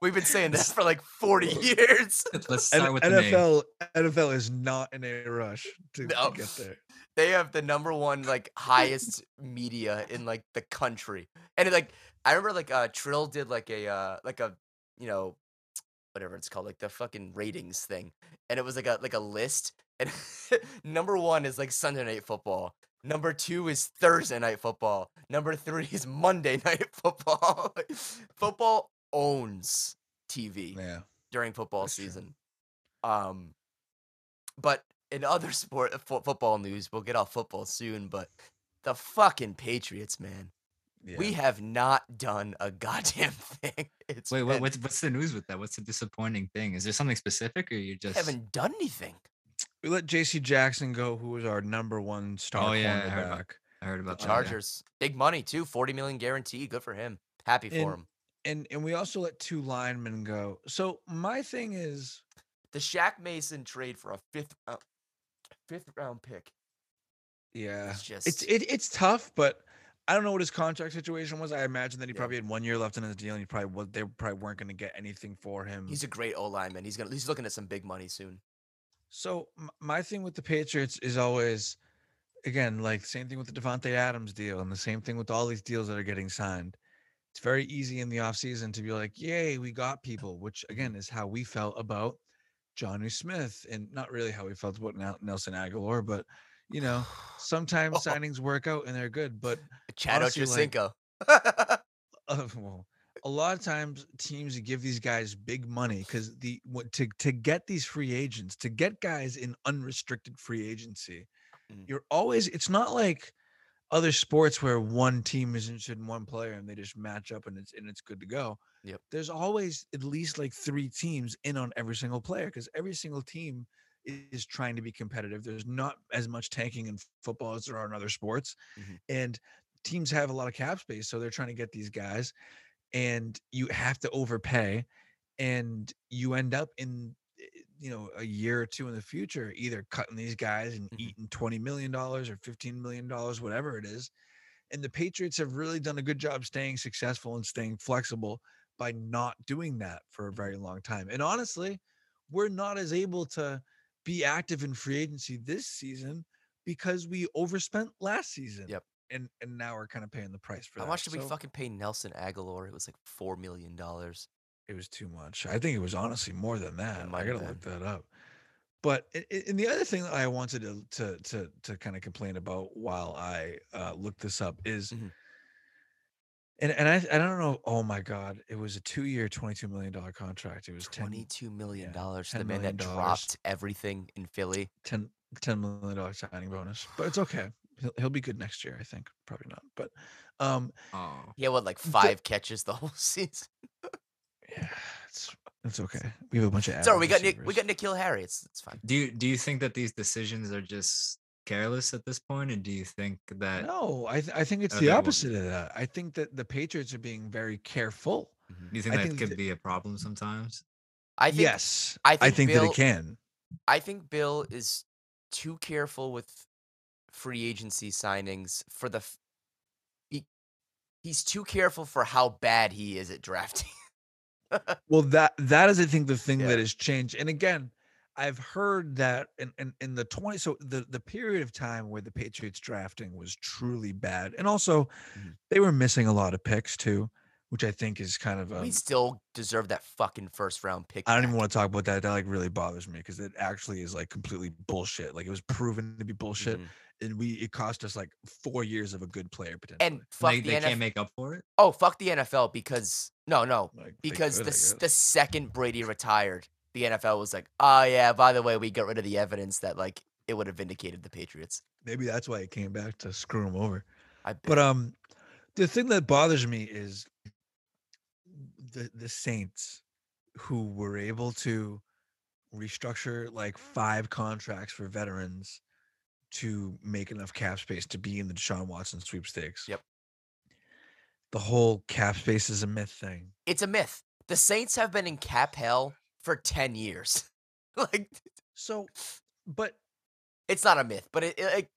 We've been saying this for like 40 <laughs> years. Let's start with the name. NFL NFL is not in a rush to, to No. get there. They have the number one like highest media in like the country. And it, like I remember like uh Trill did like a uh like a you know whatever it's called like the fucking ratings thing. And it was like a like a list and <laughs> number 1 is like Sunday night football. Number 2 is Thursday night football. Number 3 is Monday <laughs> night football. football owns TV Yeah. during football That's true. season. Um, but in other <laughs> sport uh, fo- football news, we'll get off football soon. But the fucking Patriots, man, yeah. we have not done a <laughs> goddamn thing. It's Wait, been- what's what's the news with that? What's the disappointing thing? Is there something specific, or you just haven't done anything. we let J.C. Jackson go, who was our number one star Oh, yeah, I heard about I heard The about that, yeah. Chargers, big money too, forty million guarantee. Good for him. Happy for And- him. And and we also let two linemen go. So my thing is, The Shaq Mason trade for a fifth uh, fifth round pick. yeah, It's just it's it, it's tough, but I don't know what his contract situation was. I imagine that he Yeah. probably had one year left in his deal, and he probably was, they probably weren't going to get anything for him. he's a great O lineman. He's gonna he's looking at some big money soon. So my thing with the Patriots is always, again, like the same thing with the Davante Adams deal, and the same thing with all these deals that are getting signed. It's very easy in the offseason to be like, "Yay, we got people," which again is how we felt about Jonnu Smith, and not really how we felt about Nelson Agholor, but you know, <sighs> sometimes Oh. signings work out and they're good, but Chad Honestly, like- uh, <laughs> well, a lot of times teams give these guys big money because the to to get these free agents to get guys in unrestricted free agency Mm. you're always it's not like other sports where one team is interested in one player and they just match up and it's and it's good to go Yep. there's always at least like three teams in on every single player because every single team is trying to be competitive there's not as much tanking in football as there are in other sports Mhm. and teams have a lot of cap space so they're trying to get these guys and you have to overpay and you end up in you know a year or two in the future either cutting these guys and Mhm. eating 20 million dollars or 15 million dollars whatever it is and the patriots have really done a good job staying successful and staying flexible by not doing that for a very long time and honestly we're not as able to be active in free agency this season because we overspent last season Yep. and and now we're kind of paying the price for How that much did we fucking pay Nelson Agholor? It was like four million dollars. It was too much. I think it was honestly more than that. I gotta look that up. But and the other thing that I wanted to to to to kind of complain about while I uh, looked this up is, Mhm. and and I I don't know. Oh my god, it was a two year, twenty two million dollar contract. It was 10, Twenty-two million yeah, dollars. The man that dropped everything in Philly. 10 $10 million signing bonus, but it's okay. He'll he'll be good next year, I think. Probably not, but um, Oh, He had what, like five catches the whole <laughs> season. Yeah, it's it's okay. We have a bunch of. Ads. Sorry, we got Nick. We receivers. got N'Keal Harry. It's it's fine. do you do you think that these decisions are just careless at this point, and do you think that No, I th- I think it's the they won't. opposite of that. I think that the Patriots are being very careful. Do you mm-hmm. think I that think could th- be a problem sometimes? I think yes, I I think think, that it can. I think Bill is too careful with free agency signings for the. F- he, he's too careful for how bad he is at drafting. Well, that that is I think the thing Yeah. that has changed. And again, I've heard that in, in in the twenty so the the period of time where the Patriots drafting was truly bad, and also Mhm. they were missing a lot of picks too, which I think is kind of. Um, we still deserve that fucking first round pick. I don't even want to talk about that. That like really bothers me because it actually is like completely bullshit. Like it was proven to be bullshit, Mhm. and we it cost us like four years of a good player potentially. And fuck they the they NFL. can't make up for it. oh, fuck the NFL because no, no, Like, because could, the I s- guess. the second Brady retired, the NFL was like, oh yeah, by the way, we got rid of the evidence that like it would have vindicated the Patriots. maybe that's why it came back to screw him over. I. But um, the thing that bothers me is the the Saints, who were able to restructure like five contracts for veterans to make enough cap space to be in the Deshaun Watson sweepstakes. Yep. The whole cap space is a myth thing. It's a myth. The Saints have been in cap hell for 10 years. <laughs> like So, but it's not a myth, but it, it like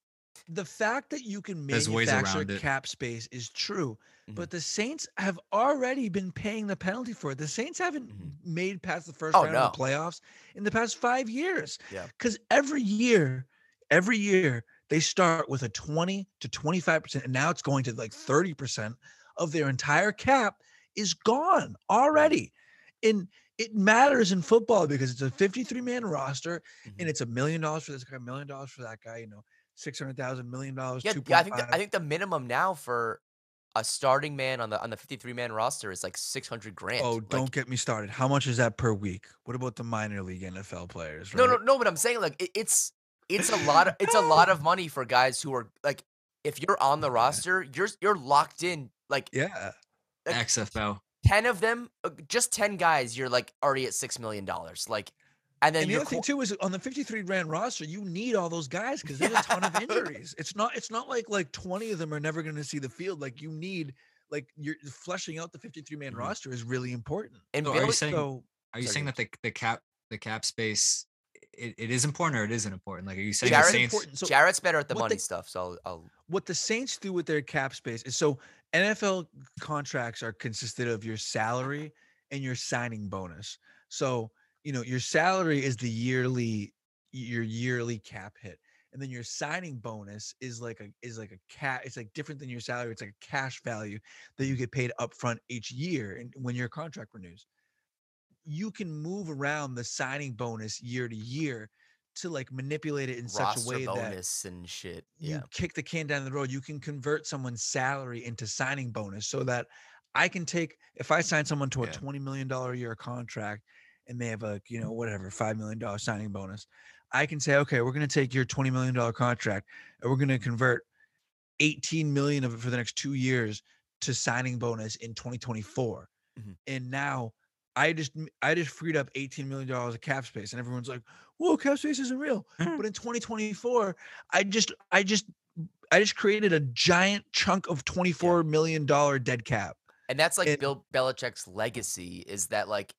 the fact that you can manufacture cap space is true. Mhm. But the Saints have already been paying the penalty for it. The Saints haven't Mhm. made past the first Oh, round of the playoffs in the past five years. Yeah. Because every year, every year they start with a 20 to 25%, and now it's going to like 30% of their entire cap is gone already. And it matters in football because it's a 53 man roster Mhm. and it's a million dollars for this guy, a million dollars for that guy, you know, 600,000 million dollars, yeah, yeah, I think the, I think the minimum now for a starting man on the on the 53 man roster is like 600 grand. Oh, don't get me started. How much is that per week? What about the minor league NFL players? No, no, right? no, but I'm saying like it, it's it's a lot of <laughs> it's a lot of money for guys who are like if you're on the roster, you're you're locked in like Yeah. like, XFL. 10 of them, uh, just 10 guys, you're like already at 6 million dollars. Like and then And the other thing too is on the 53 grand roster, you need all those guys because there's a ton of <laughs> injuries. It's not it's not like like 20 of them are never going to see the field. Like you need like you're fleshing out the 53 man Mhm. roster is really important. and So are you saying- So Are you Sorry, saying that the, the cap the cap space it, it is important or it isn't important? Like are you saying Jared- the Saints important. So Jarrett's better at the money they- stuff, so I'll, I'll what the Saints do with their cap space is so NFL contracts are consisted of your salary and your signing bonus. So, you know, your salary is the yearly your yearly cap hit. And then your signing bonus is like a is like a cat it's like different than your salary. It's like a cash value that you get paid upfront each year and when your contract renews. You can move around the signing bonus year to year to like manipulate it in such a way that bonus and shit. you Yeah. kick the can down the road, you can convert someone's salary into signing bonus so that I can take if I sign someone to a Yeah. twenty million dollar a year contract and they have a you know whatever five million dollar signing bonus, I can say okay, we're going to take your twenty million dollar contract and we're going to convert eighteen million of it for the next two years to signing bonus in twenty twenty four, Mhm. and now. I just I just freed up eighteen million dollars of cap space, and everyone's like, "Whoa, cap space isn't real." but in 2024 i just i just i just created a giant chunk of 24 million dollar dead cap And that's like And- Bill Belichick's legacy is that like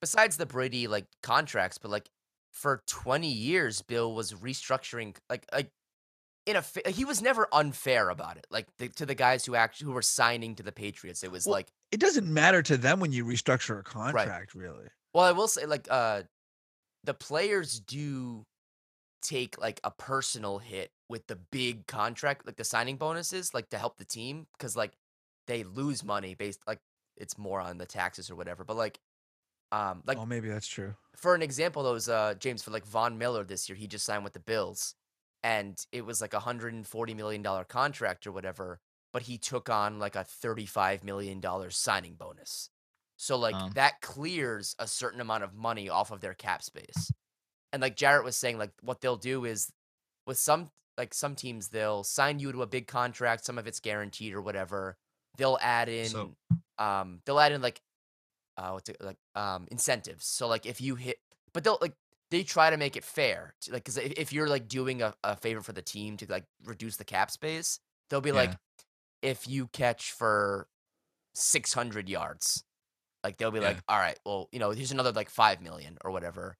besides the Brady like contracts, but like for 20 years Bill was restructuring like like in a he was never unfair about it. Like the, to the guys who actually who were signing to the Patriots. It was Well, like it doesn't matter to them when you restructure a contract really Well, I will say, like, uh, the players do take like a personal hit with the big contract, like the signing bonuses, like to help the team, because like they lose money based, like it's more on the taxes or whatever. But like, um, like oh maybe that's true for an example, those uh James for like Von Miller this year, he just signed with the Bills, and it was like a hundred and forty million dollar contract or whatever, but he took on like a thirty five million dollar signing bonus. So like Um. that clears a certain amount of money off of their cap space. And like Jarrett was saying, like what they'll do is with some like some teams they'll sign you to a big contract, some of it's guaranteed or whatever. They'll add in So- um they'll add in like uh what's it like um incentives. So like if you hit but they'll like they try to make it fair. to- Like cuz if, if you're like doing a, a favor for the team to like reduce the cap space, they'll be like if you catch for 600 yards, like they'll be Yeah. like, "All right, well, you know, here's another like 5 million or whatever."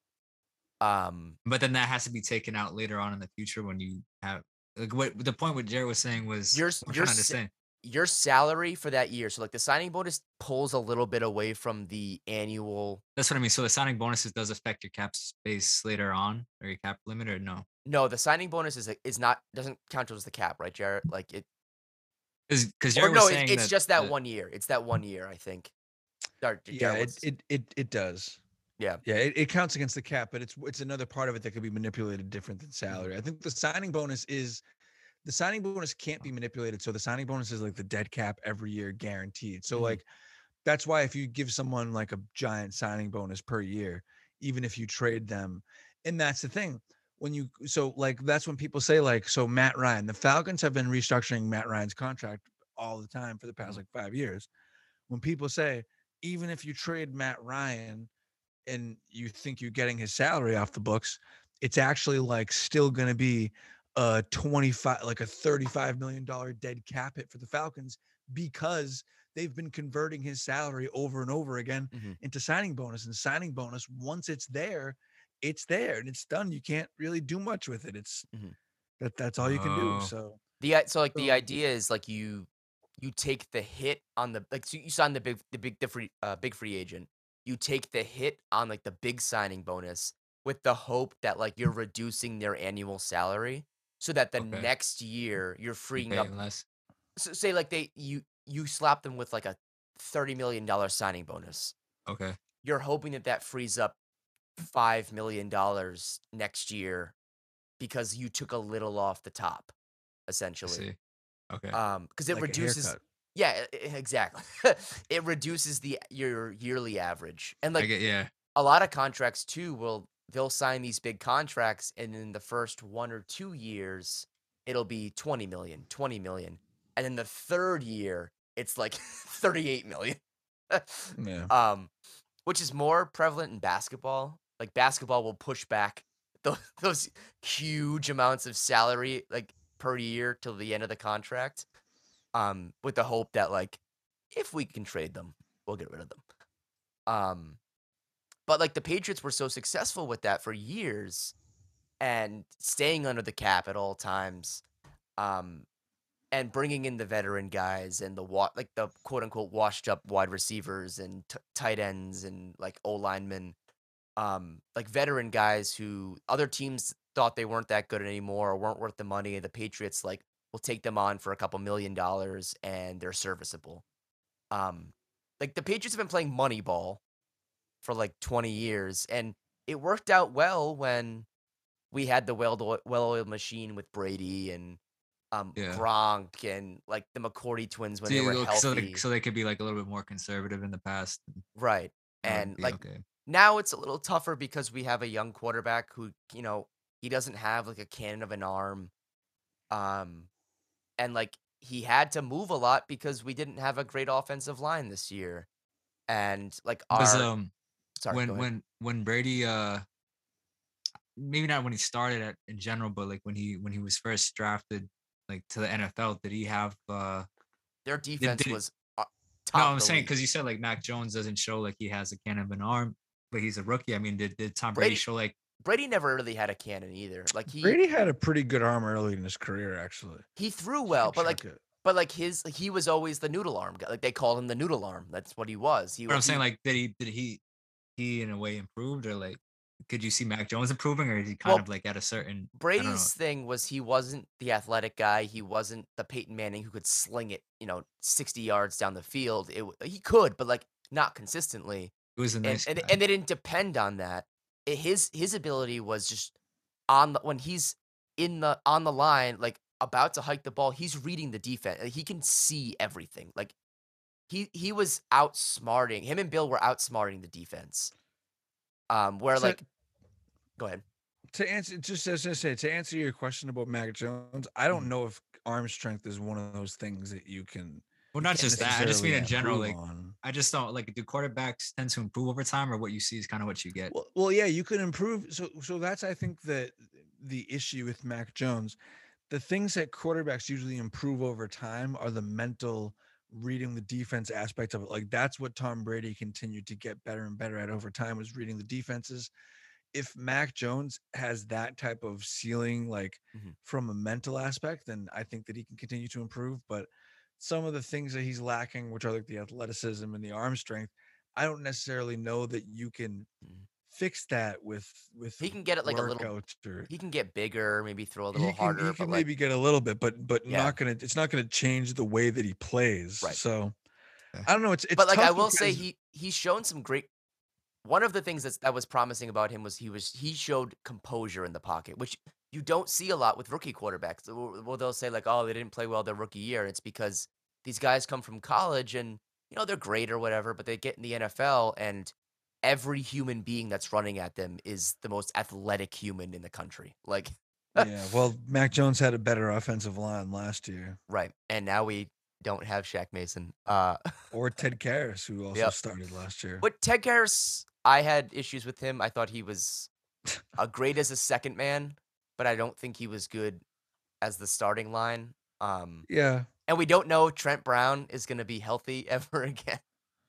Um But then that has to be taken out later on in the future when you have like what the point what Jared was saying was Your your trying to s- your salary for that year, so like the signing bonus pulls a little bit away from the annual That's what I mean. So the signing bonuses does affect your cap space later on or your cap limit or no? No, the signing bonus is is not doesn't count towards the cap, right, Jared? Like it Because or Jared no, was it's, saying it's just that the- one year. It's that one year, I think. Yeah it, it it it does Yeah. yeah it, it counts against the cap but it's it's another part of it that could be manipulated different than salary i think the signing bonus is the signing bonus can't be manipulated so the signing bonus is like the dead cap every year guaranteed so Mhm. like that's why if you give someone like a giant signing bonus per year even if you trade them and that's the thing when you so like that's when people say like so matt ryan the falcons have been restructuring matt ryan's contract all the time for the past Mhm. like five years when people say even if you trade Matt Ryan and you think you're getting his salary off the books, it's actually like still going to be a 25 like a 35 million dollar dead cap hit for the Falcons because they've been converting his salary over and over again Mhm. into signing bonus and signing bonus once it's there it's there and it's done you can't really do much with it it's Mhm. that that's all you can Oh. do so The so like the idea is like you you take the hit on the like so you sign the big the big the free uh, big free agent. You take the hit on like the big signing bonus with the hope that like you're reducing their annual salary so that the Okay. next year you're You freeing up. less. So say like they you you slap them with like a thirty million dollar signing bonus. Okay. You're hoping that that frees up five million dollars next year because you took a little off the top, essentially. Okay. Um, because it like reduces. Yeah, exactly. <laughs> it reduces the your yearly average, and like get yeah. a lot of contracts too will they'll sign these big contracts, and in the first one or two years, it'll be 20 million, 20 million, and in the third year, it's like <laughs> 38 million. <laughs> yeah um, which is more prevalent in basketball. Like basketball will push back those, those huge amounts of salary like per year till the end of the contract, um, with the hope that like if we can trade them, we'll get rid of them. Um, but like the Patriots were so successful with that for years, and staying under the cap at all times, um, and bringing in the veteran guys and the wa- like the quote unquote washed up wide receivers and t- tight ends and like O linemen, um, like veteran guys who other teams thought they weren't that good anymore or weren't worth the money. And the Patriots like will take them on for a couple million dollars and they're serviceable. Um, like the Patriots have been playing Moneyball for like 20 years, and it worked out well when we had the well well-oiled machine with Brady and um Yeah. Gronk and like the McCourty twins when See, they were healthy. so they so they could be like a little bit more conservative in the past. right. And like okay. now it's a little tougher because we have a young quarterback who, you know, he doesn't have like a cannon of an arm. Um and like he had to move a lot because we didn't have a great offensive line this year. And like our Because um sorry, when when when Brady uh maybe not when he started at in general, but like when he when he was first drafted like to the NFL, did he have uh their defense did it- was uh, top no I'm saying because you said like Mac Jones doesn't show like he has a cannon of an arm, but he's a rookie. I mean, did, did Tom Brady, Brady- show like Brady never really had a cannon either. Like he Brady had a pretty good arm early in his career, actually. he threw well, but like it. but like his he was always the noodle arm guy. Like they called him the noodle arm. That's what he was. He but I'm was saying like did he did he he in a way improved or like could you see Mac Jones improving or is he kind Well, of like at a certain I don't know. Brady's thing was he wasn't the athletic guy. He wasn't the Peyton Manning who could sling it, you know, 60 yards down the field. It he could, but like not consistently. He was a And nice and, guy. and they didn't depend on that. His his ability was just on the when he's in the on the line like about to hike the ball, he's reading the defense. He can see everything. Like he he was outsmarting. Him and Bill were outsmarting the defense. Um where So- like go ahead. to answer just as I say to answer your question about Mac Jones, I don't Mhm. know if arm strength is one of those things that you can well not just that. I just mean in general, like on. I just don't like do quarterbacks tend to improve over time or what you see is kind of what you get. Well, well, yeah, you can improve. So, so that's I think that the issue with Mac Jones, the things that quarterbacks usually improve over time are the mental reading the defense aspect of it. Like that's what Tom Brady continued to get better and better at over time was reading the defenses. If Mac Jones has that type of ceiling, like Mhm. from a mental aspect, then I think that he can continue to improve. But some of the things that he's lacking, which are like the athleticism and the arm strength, I don't necessarily know that you can Mhm. fix that with with He can get it like a little or he can get bigger, maybe throw a he little can, harder, he can like maybe get a little bit, but but Yeah. not gonna it's not gonna change the way that he plays. Right. So I don't know. It's, it's but like I will say because- he he's shown some great one of the things that's that was promising about him was he was he showed composure in the pocket, which you don't see a lot with rookie quarterbacks. Well, they'll say like, "Oh, they didn't play well their rookie year." It's because these guys come from college and you know they're great or whatever, but they get in the NFL and every human being that's running at them is the most athletic human in the country. Like yeah. Well, <laughs> Mac Jones had a better offensive line last year. Right. And now we don't have Shaq Mason. Uh, Or <laughs> Ted Karras, who also Yep. started last year. but Ted Karras, I had issues with him. I thought he was <laughs> a great as a second man, but I don't think he was good as the starting line. Um, Yeah. and we don't know if Trent Brown is going to be healthy <laughs> ever again.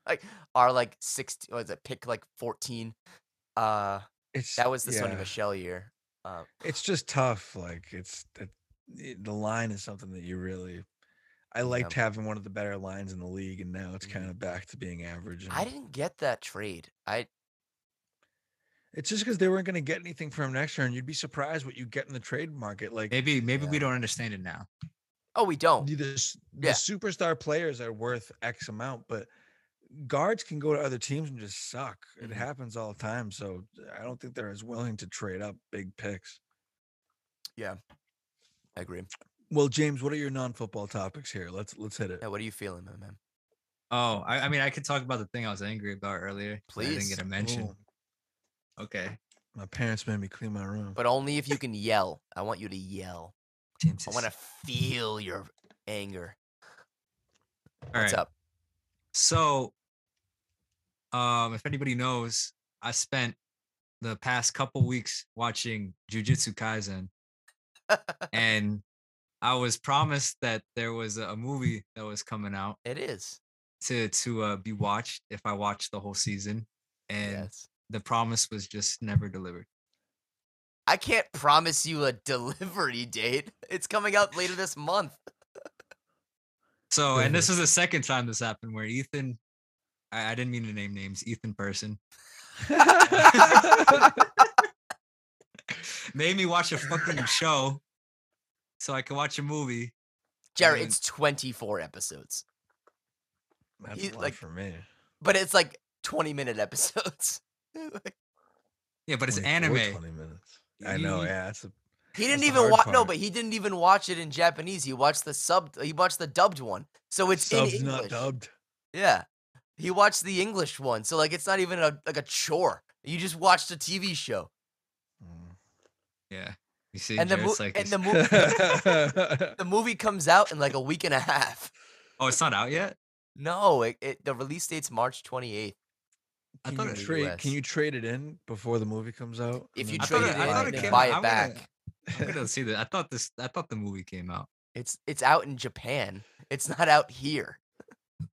Like our like 16 was it pick like 14. Uh It's that was the Sony yeah. Michel year. Um It's just tough. Like it's that it- the line is something that you really. I liked having one of the better lines in the league, and now it's Mhm. kind of back to being average. I didn't get that trade. I It's just because they weren't going to get anything from him next year, and you'd be surprised what you get in the trade market. Like Maybe maybe we don't understand it now. oh we don't. the, the the Yeah. superstar players are worth X amount, but guards can go to other teams and just suck. It Mhm. happens all the time. So I don't think they're as willing to trade up big picks. Yeah, I agree. Well, James, what are your non-football topics here? Let's let's hit it. Yeah, what are you feeling, man? Oh, I, I mean, I could talk about the thing I was angry about earlier. that I didn't get a mention. Ooh, Okay, my parents made me clean my room. But only if you can yell. I want you to yell. James. I is- want to feel your anger. all What's right. up? So, um, if anybody knows, I spent the past couple weeks watching Jujutsu Kaisen, <laughs> and I was promised that there was a a movie that was coming out It is. to to uh, be watched if I watched the whole season, and Yes. The promise was just never delivered. I can't promise you a <laughs> delivery date. It's coming out later this month. So, and this <laughs> is the second time this happened where Ethan, I, I didn't mean to name names, Ethan person <laughs> made me watch a fucking show so I could watch a movie. Jared, mean- it's 24 episodes, That's he- a lot like- for me. but it's like 20 minute episodes. <laughs> Like, Yeah, but it's 24, anime. 20 minutes. I know. Yeah, it's a, he didn't even watch. No, but he didn't even watch it in Japanese. He watched the sub. He watched the dubbed one. So it's in English. not dubbed. Yeah, he watched the English one. So like, it's not even a like a chore. You just watched a TV show, Mm. Yeah. You see, and the mo- like, and the movie <laughs> <laughs> the movie comes out in like a week and a half. oh, it's not out yet? No, it, it the release date's March 28th. I Can thought you it- trade? Can you trade it in before the movie comes out? If you I trade it it- in thought and it came buy it I'm gonna- back, <laughs> I'm gonna see that. I thought this. I thought the movie came out. it's it's out in Japan. It's not out here.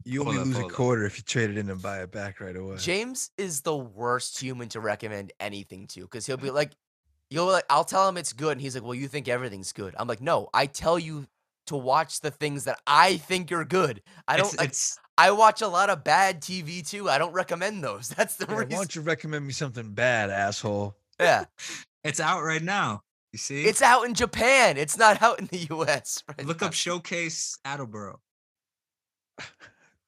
You only lose a quarter if you trade it in and buy it back right away. James is the worst human to recommend anything to because he'll be <laughs> like, you'll be like, I'll tell him it's good, and he's like, well, you think everything's good. I'm like, no, I tell you to watch the things that I think are good. I don't It's, like. it's I watch a lot of bad TV too. I don't recommend those. <laughs> That's the Yeah, why don't you recommend me something bad, asshole? Yeah, <laughs> it's out right now. You see? it's out in Japan. It's not out in the U.S. <laughs> right Look now. up Showcase Attleboro.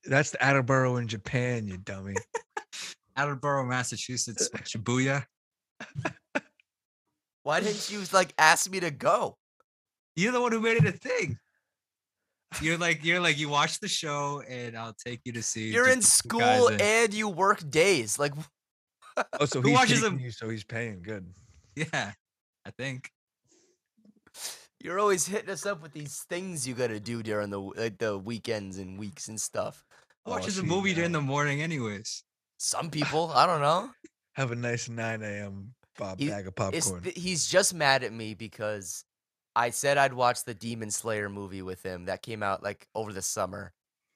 That's the Attleboro in Japan, you dummy. Attleboro, Massachusetts. Shibuya. Why didn't you like ask me to go? You're the one who made it a thing. You're like you're like you watch the show and I'll take you to see. You're in school Kaisen. and you work days. Like, <laughs> Oh, so Who he's watches taking them? you, so he's paying good. yeah, I think. you're always hitting us up with these things you gotta do during the like the weekends and weeks and stuff. Oh, Watches a see, movie during the morning, anyways. Some people, I don't know. Have a nice 9 a.m. Bob He- bag of It's popcorn. th- he's just mad at me because I said I'd watch the Demon Slayer movie with him that came out like over the summer,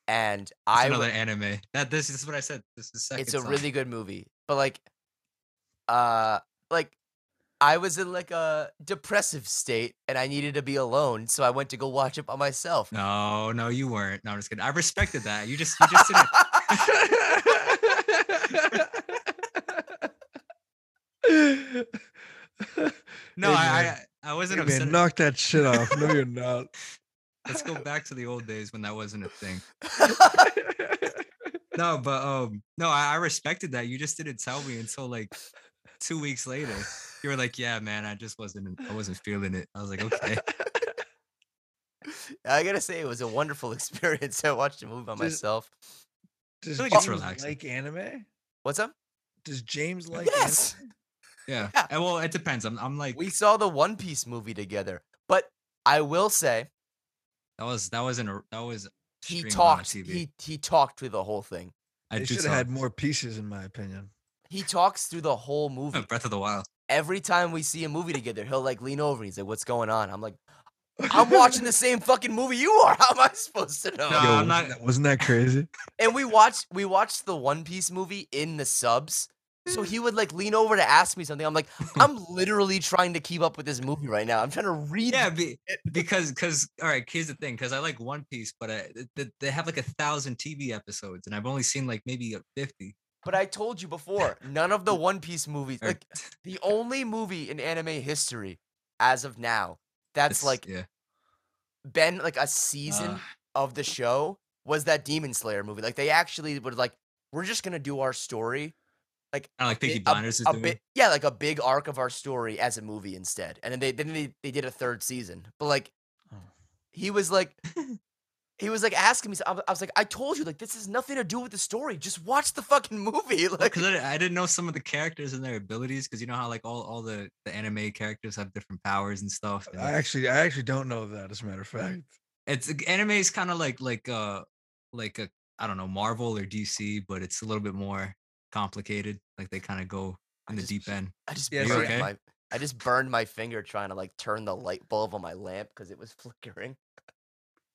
and It's I another anime. That this is what I said. This is second. it's a time. really good movie, but like, uh, like I was in like a depressive state and I needed to be alone, so I went to go watch it by myself. No, no, you weren't. No, I'm just kidding. I respected that. You just you just didn't. <laughs> <laughs> No, I. I I wasn't Hey, upset. man, knock that shit off. No, you're not. <laughs> Let's go back to the old days when that wasn't a thing. <laughs> No, but um, no, I, I respected that. You just didn't tell me until like two weeks later. You were like, "Yeah, man, I just wasn't, I wasn't feeling it." I was like, "Okay." <laughs> I gotta say, it was a wonderful experience. I watched a movie by myself. Does feel like James like anime? What's up? Does James like Yes. anime? Yeah. Yeah. Well, it depends. I'm, I'm like, We saw the One Piece movie together, but I will say, that was that wasn't a that was he talked. TV. He he talked through the whole thing. I They should have had more pieces, in my opinion. He talks through the whole movie. Breath of the Wild. Every time we see a movie together, he'll like lean over and he's like, "What's going on?" I'm like, <laughs> "I'm watching the same fucking movie you are. <laughs> How am I supposed to know?" No, Yo, I'm wasn't wasn't that crazy? And we watched we watched the One Piece movie in the subs. So he would like lean over to ask me something. I'm like, <laughs> I'm literally trying to keep up with this movie right now. I'm trying to read. Yeah, be, because because all right. Here's the thing, because I like One Piece, but I, th- they have like a thousand TV episodes, and I've only seen like maybe fifty. But I told you before, <laughs> none of the One Piece movies, like the only movie in anime history as of now that's it's- like yeah. been like a season Uh, of the show was that Demon Slayer movie. Like they actually would like, we're just gonna do our story. Like of like Peaky a- Blinders is a doing. bit, yeah, like a big arc of our story as a movie instead. And then they then they, they did a third season. But like Oh. he was like <laughs> he was like asking me I was- I like I told you like this has nothing to do with the story. Just watch the fucking movie. <laughs> Like because I, I didn't know some of the characters and their abilities because you know how like all, all the, the anime characters have different powers and stuff. and I actually, I actually don't know that. As a matter of fact, it's anime is kind of like like uh like a I don't know Marvel or DC, but it's a little bit more complicated. Like they kind of go I in the just- deep end. I just Yeah, burned okay? my I just burned my finger trying to like turn the light bulb on my lamp because it was <laughs> flickering.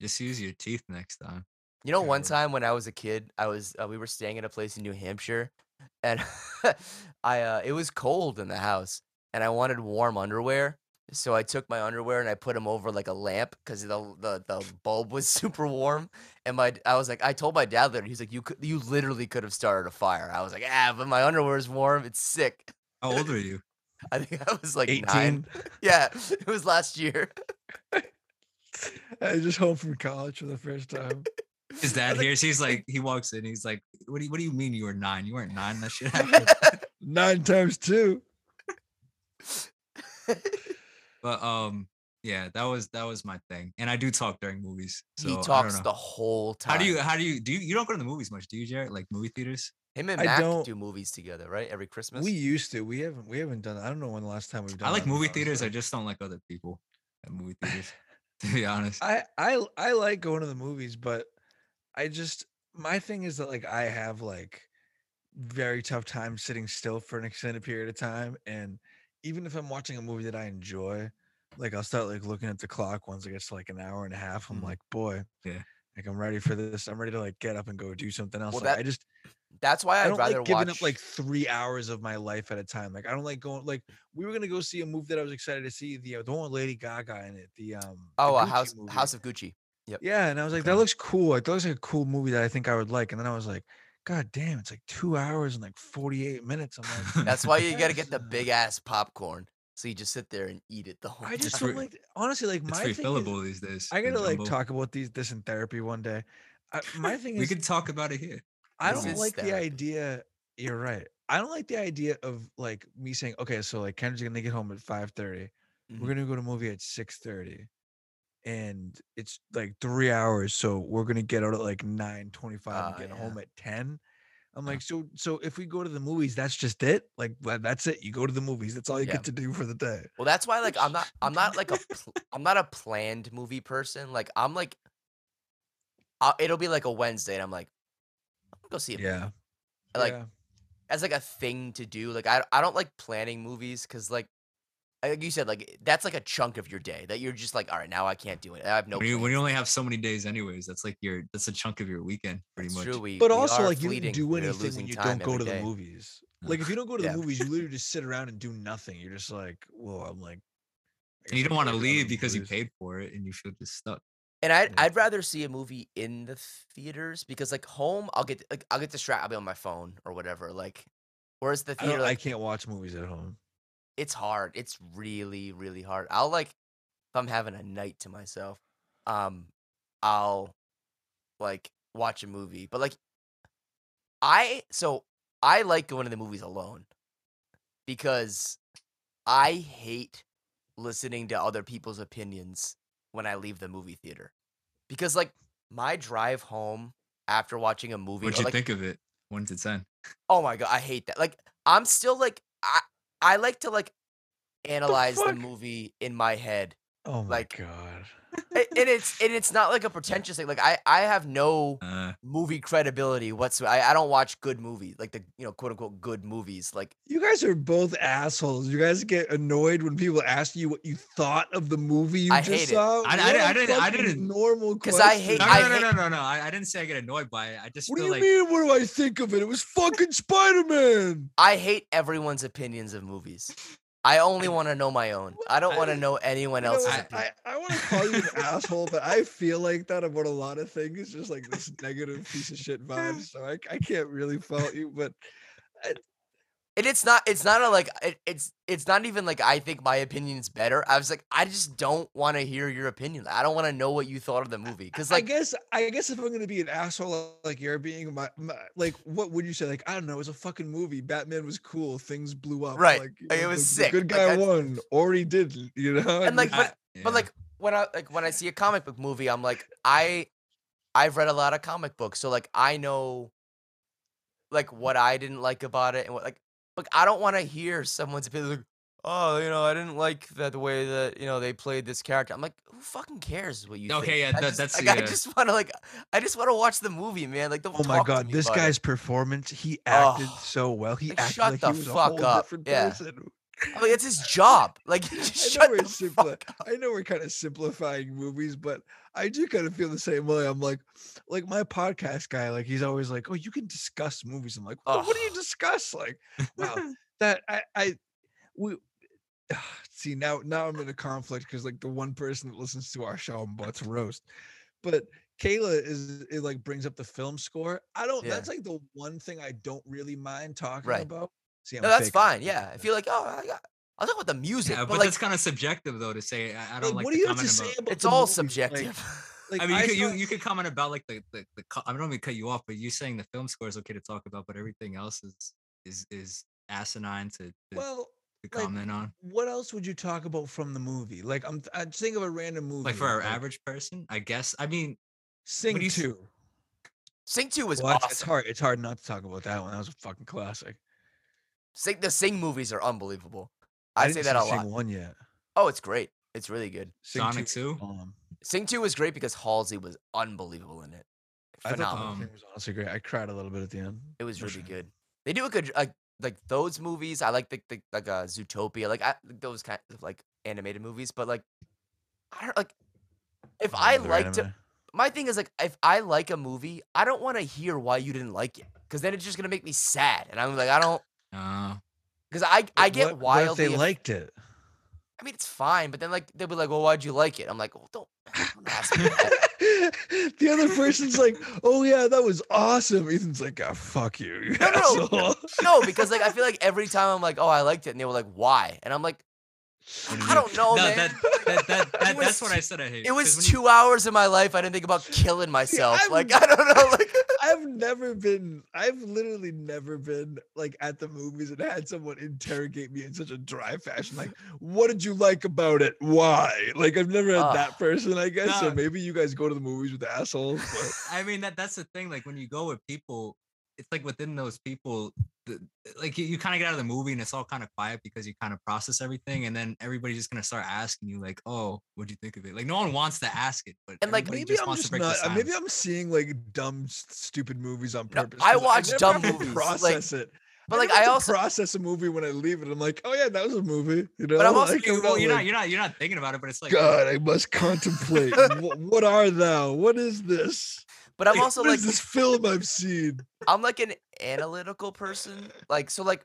Just use your teeth next time. You know, one time when I was a kid, I was uh, we were staying at a place in New Hampshire, and <laughs> I uh, it was cold in the house, and I wanted warm underwear. So I took my underwear and I put them over like a lamp because the, the the bulb was <laughs> super warm. And my I was like, I told my dad later. He's like, you could you literally could have started a fire. I was like, ah, but my underwear is warm. It's sick. How old are you? <laughs> I think I was like nine. eighteen. <laughs> Yeah, it was last year. I was just home from college for the first time. His dad hears. He's like, he walks in. He's like, "What do you What do you mean you were nine? You weren't nine. That shit happened." Nine times two. But um, yeah, that was that was my thing. And I do talk during movies. So he talks the whole time. How do you How do you do? You, you don't go to the movies much, do you, Jared? Like movie theaters? Him and I Mac don't- do movies together, right? Every Christmas. We used to. We haven't. We haven't done. I don't know when the last time we've done. I like that, to be movie honest, theaters. I just don't like other people at movie theaters. <laughs> to be honest, I I I like going to the movies, but I just my thing is that like I have like very tough time sitting still for an extended period of time, and even if I'm watching a movie that I enjoy, like I'll start like looking at the clock once it gets to like an hour and a half. I'm Mhm. like, boy, Yeah. like I'm ready for this. I'm ready to like get up and go do something else. Well, Like, that- I just That's why I I'd don't rather like giving watch. up like three hours of my life at a time. Like I don't like going. Like we were gonna go see a movie that I was excited to see. The uh, the one with Lady Gaga in it. The um. oh, a Gucci house movie. House of Gucci. Yep. Yeah, and I was like, that looks cool. Like that looks like a cool movie that I think I would like. And then I was like, God damn, it's like two hours and like forty eight minutes. I'm like, <laughs> That's why you gotta get the big ass popcorn, so you just sit there and eat it the whole I just time. don't like. Honestly, like <laughs> it's my thing is, these days. I gotta like talk about these this in therapy one day. I, my thing is We could talk about it here. I This don't like the idea. You're right. I don't like the idea of like me saying, okay, so like Kendra's gonna get home at five thirty. Mhm. We're gonna go to a movie at six thirty, and it's like three hours. So we're gonna get out at like nine twenty five Ah, and get yeah. home at ten. I'm like, so so if we go to the movies, that's just it. Like that's it. You go to the movies. That's all you Yeah. get to do for the day. Well, that's why like I'm not <laughs> I'm not like a I'm not a planned movie person. Like I'm like i it'll be like a Wednesday and I'm like I'm go see it. Yeah. Like yeah. as like a thing to do. Like I I don't like planning movies because like like you said like that's like a chunk of your day that you're just like all right now I can't do it. I have no. when, you, when you only have so many days, anyways, that's like your that's a chunk of your weekend, pretty That's much. true. We, but we also are like you fleeting. didn't do anything when you don't go every to the day. movies. Like if you don't go to Yeah. the movies, you literally <laughs> just sit around and do nothing. You're just like, well, I'm like, And you don't want to go to the leave because you paid for it, and you feel just stuck. And I'd Yeah. I'd rather see a movie in the theaters because like home I'll get like I'll get distracted. I'll be on my phone or whatever. Like, whereas the theater I like can't watch movies at home. It's hard. It's really really hard. I'll like if I'm having a night to myself, um, I'll like watch a movie. But like, I so I like going to the movies alone because I hate listening to other people's opinions when I leave the movie theater. Because like my drive home after watching a movie, What'd you like, think of it? One to ten. oh my god, I hate that. Like I'm still like I I like to like analyze the fuck? movie in my head Oh my Like- god. And it's and it's not like a pretentious thing. Like I I have no Uh, movie credibility whatsoever. I, I don't watch good movies, like the you know quote unquote good movies. Like You guys are both assholes. You guys get annoyed when people ask you what you thought of the movie you I just hate it. saw. I- I What didn't- a I didn't- I fucking didn't- normal 'Cause I hate- no, I no, no, hate- no, no, no. I, I didn't say I get annoyed by it. I just What do you like mean? What do I think of it? It was fucking Spider Man. I hate everyone's opinions of movies. I only want to know my own. I don't want to know anyone You know, else's I. I, I want to call you an <laughs> asshole, but I feel like that about a lot of things. Just like this negative piece of shit vibe. So I, I can't really fault you, but uh, and it's not it's not a like it, it's it's not even like I think my opinion is better. I was like I just don't want to hear your opinion. I don't want to know what you thought of the movie because I guess I guess if I'm gonna be an asshole like you're being, my, my like what would you say? Like I don't know, it was a fucking movie. Batman was cool. Things blew up. Right, Like, like, it was the- sick, The good guy I- won, or he didn't. You know, And, like, but- yeah. But like when I like when I see a comic book movie, I'm like I I've read a lot of comic books, so like I know like what I didn't like about it and what like like I don't want to hear someone's opinion like oh you know I didn't like that the way that you know they played this character. I'm like who fucking cares what you think? Okay, yeah, I that- just, that's- like, I just want to like I just want to watch the movie, man. Like don't oh my god, this about it. guy's performance, he acted Oh, so well. He like, acted shut like the he was a fuck whole up, different yeah. person. I'm like it's his job. Like <laughs> I know shut we're the simpli- fuck up. I know we're kind of simplifying movies, but I do kind of feel the same way. I'm like, like my podcast guy, like he's always like, "Oh, you can discuss movies." I'm like, "Well, "What do you discuss?" Like, wow, <laughs> that I, I, we <sighs> see now. Now I'm in a conflict because like the one person that listens to our show, I'm about to roast, but Kayla is it like brings up the film score. I don't. Yeah. That's like the one thing I don't really mind talking Right. about. See, I'm No, that's fine. Yeah, if you're like oh I got. I'll talk about the music, yeah, but, but, like that's kind of subjective though to say. I, I don't like, what do you have to say about. it's all movie? Subjective. Like, I mean, you could, you saw- you could comment about like the the, the I don't mean to cut you off, but you saying the film score is okay to talk about, but everything else is is is asinine to to, well, to like, comment on. what else would you talk about from the movie? Like I'm I just think of a random movie. Like for our average person, I guess. I mean, Sing two. Sing two was Well, awesome. It's hard. It's hard not to talk about that one. That was a fucking classic. Sing the Sing movies are unbelievable. I, I, say that a see Sing lot. one yet. Oh, it's great. It's really good. Sing Sonic is 2? bomb. Sing two was great because Halsey was unbelievable in it. I thought the Phenomenal. whole Um, thing was honestly great. I cried a little bit at the end. It was really sure. good. They do a good like like those movies. I like the, the like uh Zootopia, like I, those kind of like animated movies. But like, I don't like if I Another liked it. My thing is like if I like a movie, I don't want to hear why you didn't like it because then it's just gonna make me sad, and I'm like I don't uh, because I I get what, what wildly. if they liked it. I mean, it's fine, but then like they'll be like, "Well, why'd you like it?" I'm like, "Well, don't, don't ask me <laughs> the other person's like, "Oh yeah, that was awesome." Ethan's like, "Ah, fuck you, you No, no, asshole." No, because like I feel like every time I'm like, "Oh, I liked it," and they were like, "Why?" And I'm like, what do I don't know, no, man. That, that, that, <laughs> that that's what I said I hate. It was when you- two hours of my life I didn't think about killing myself. I'm- like I don't know, like <laughs> I've never been. I've literally never been like at the movies and had someone interrogate me in such a dry fashion. Like, what did you like about it? Why? Like, I've never had Ugh. that person. I guess. So maybe you guys go to the movies with assholes. But <laughs> I mean that that's the thing. Like when you go with people, it's like within those people, the, like you, you kind of get out of the movie and it's all kind of quiet because you kind of process everything, and then everybody's just gonna start asking you like, "Oh, what'd you think of it?" Like no one wants to ask it, but And, like, everybody maybe I'm just not. uh, Maybe. I'm seeing like dumb, stupid movies on No, purpose. I 'cause watch never dumb have to movies, like- Process it. but like I also process a movie when I leave it. I'm like, oh yeah, that was a movie. You know, but I'm <laughs> also- like, You- I'm well, not you're not you're not you're not thinking about it, but it's like God, I must contemplate. <laughs> what, what are thou? What is this? But I'm Like, also like is this film I've seen? I'm like an analytical person. Like so like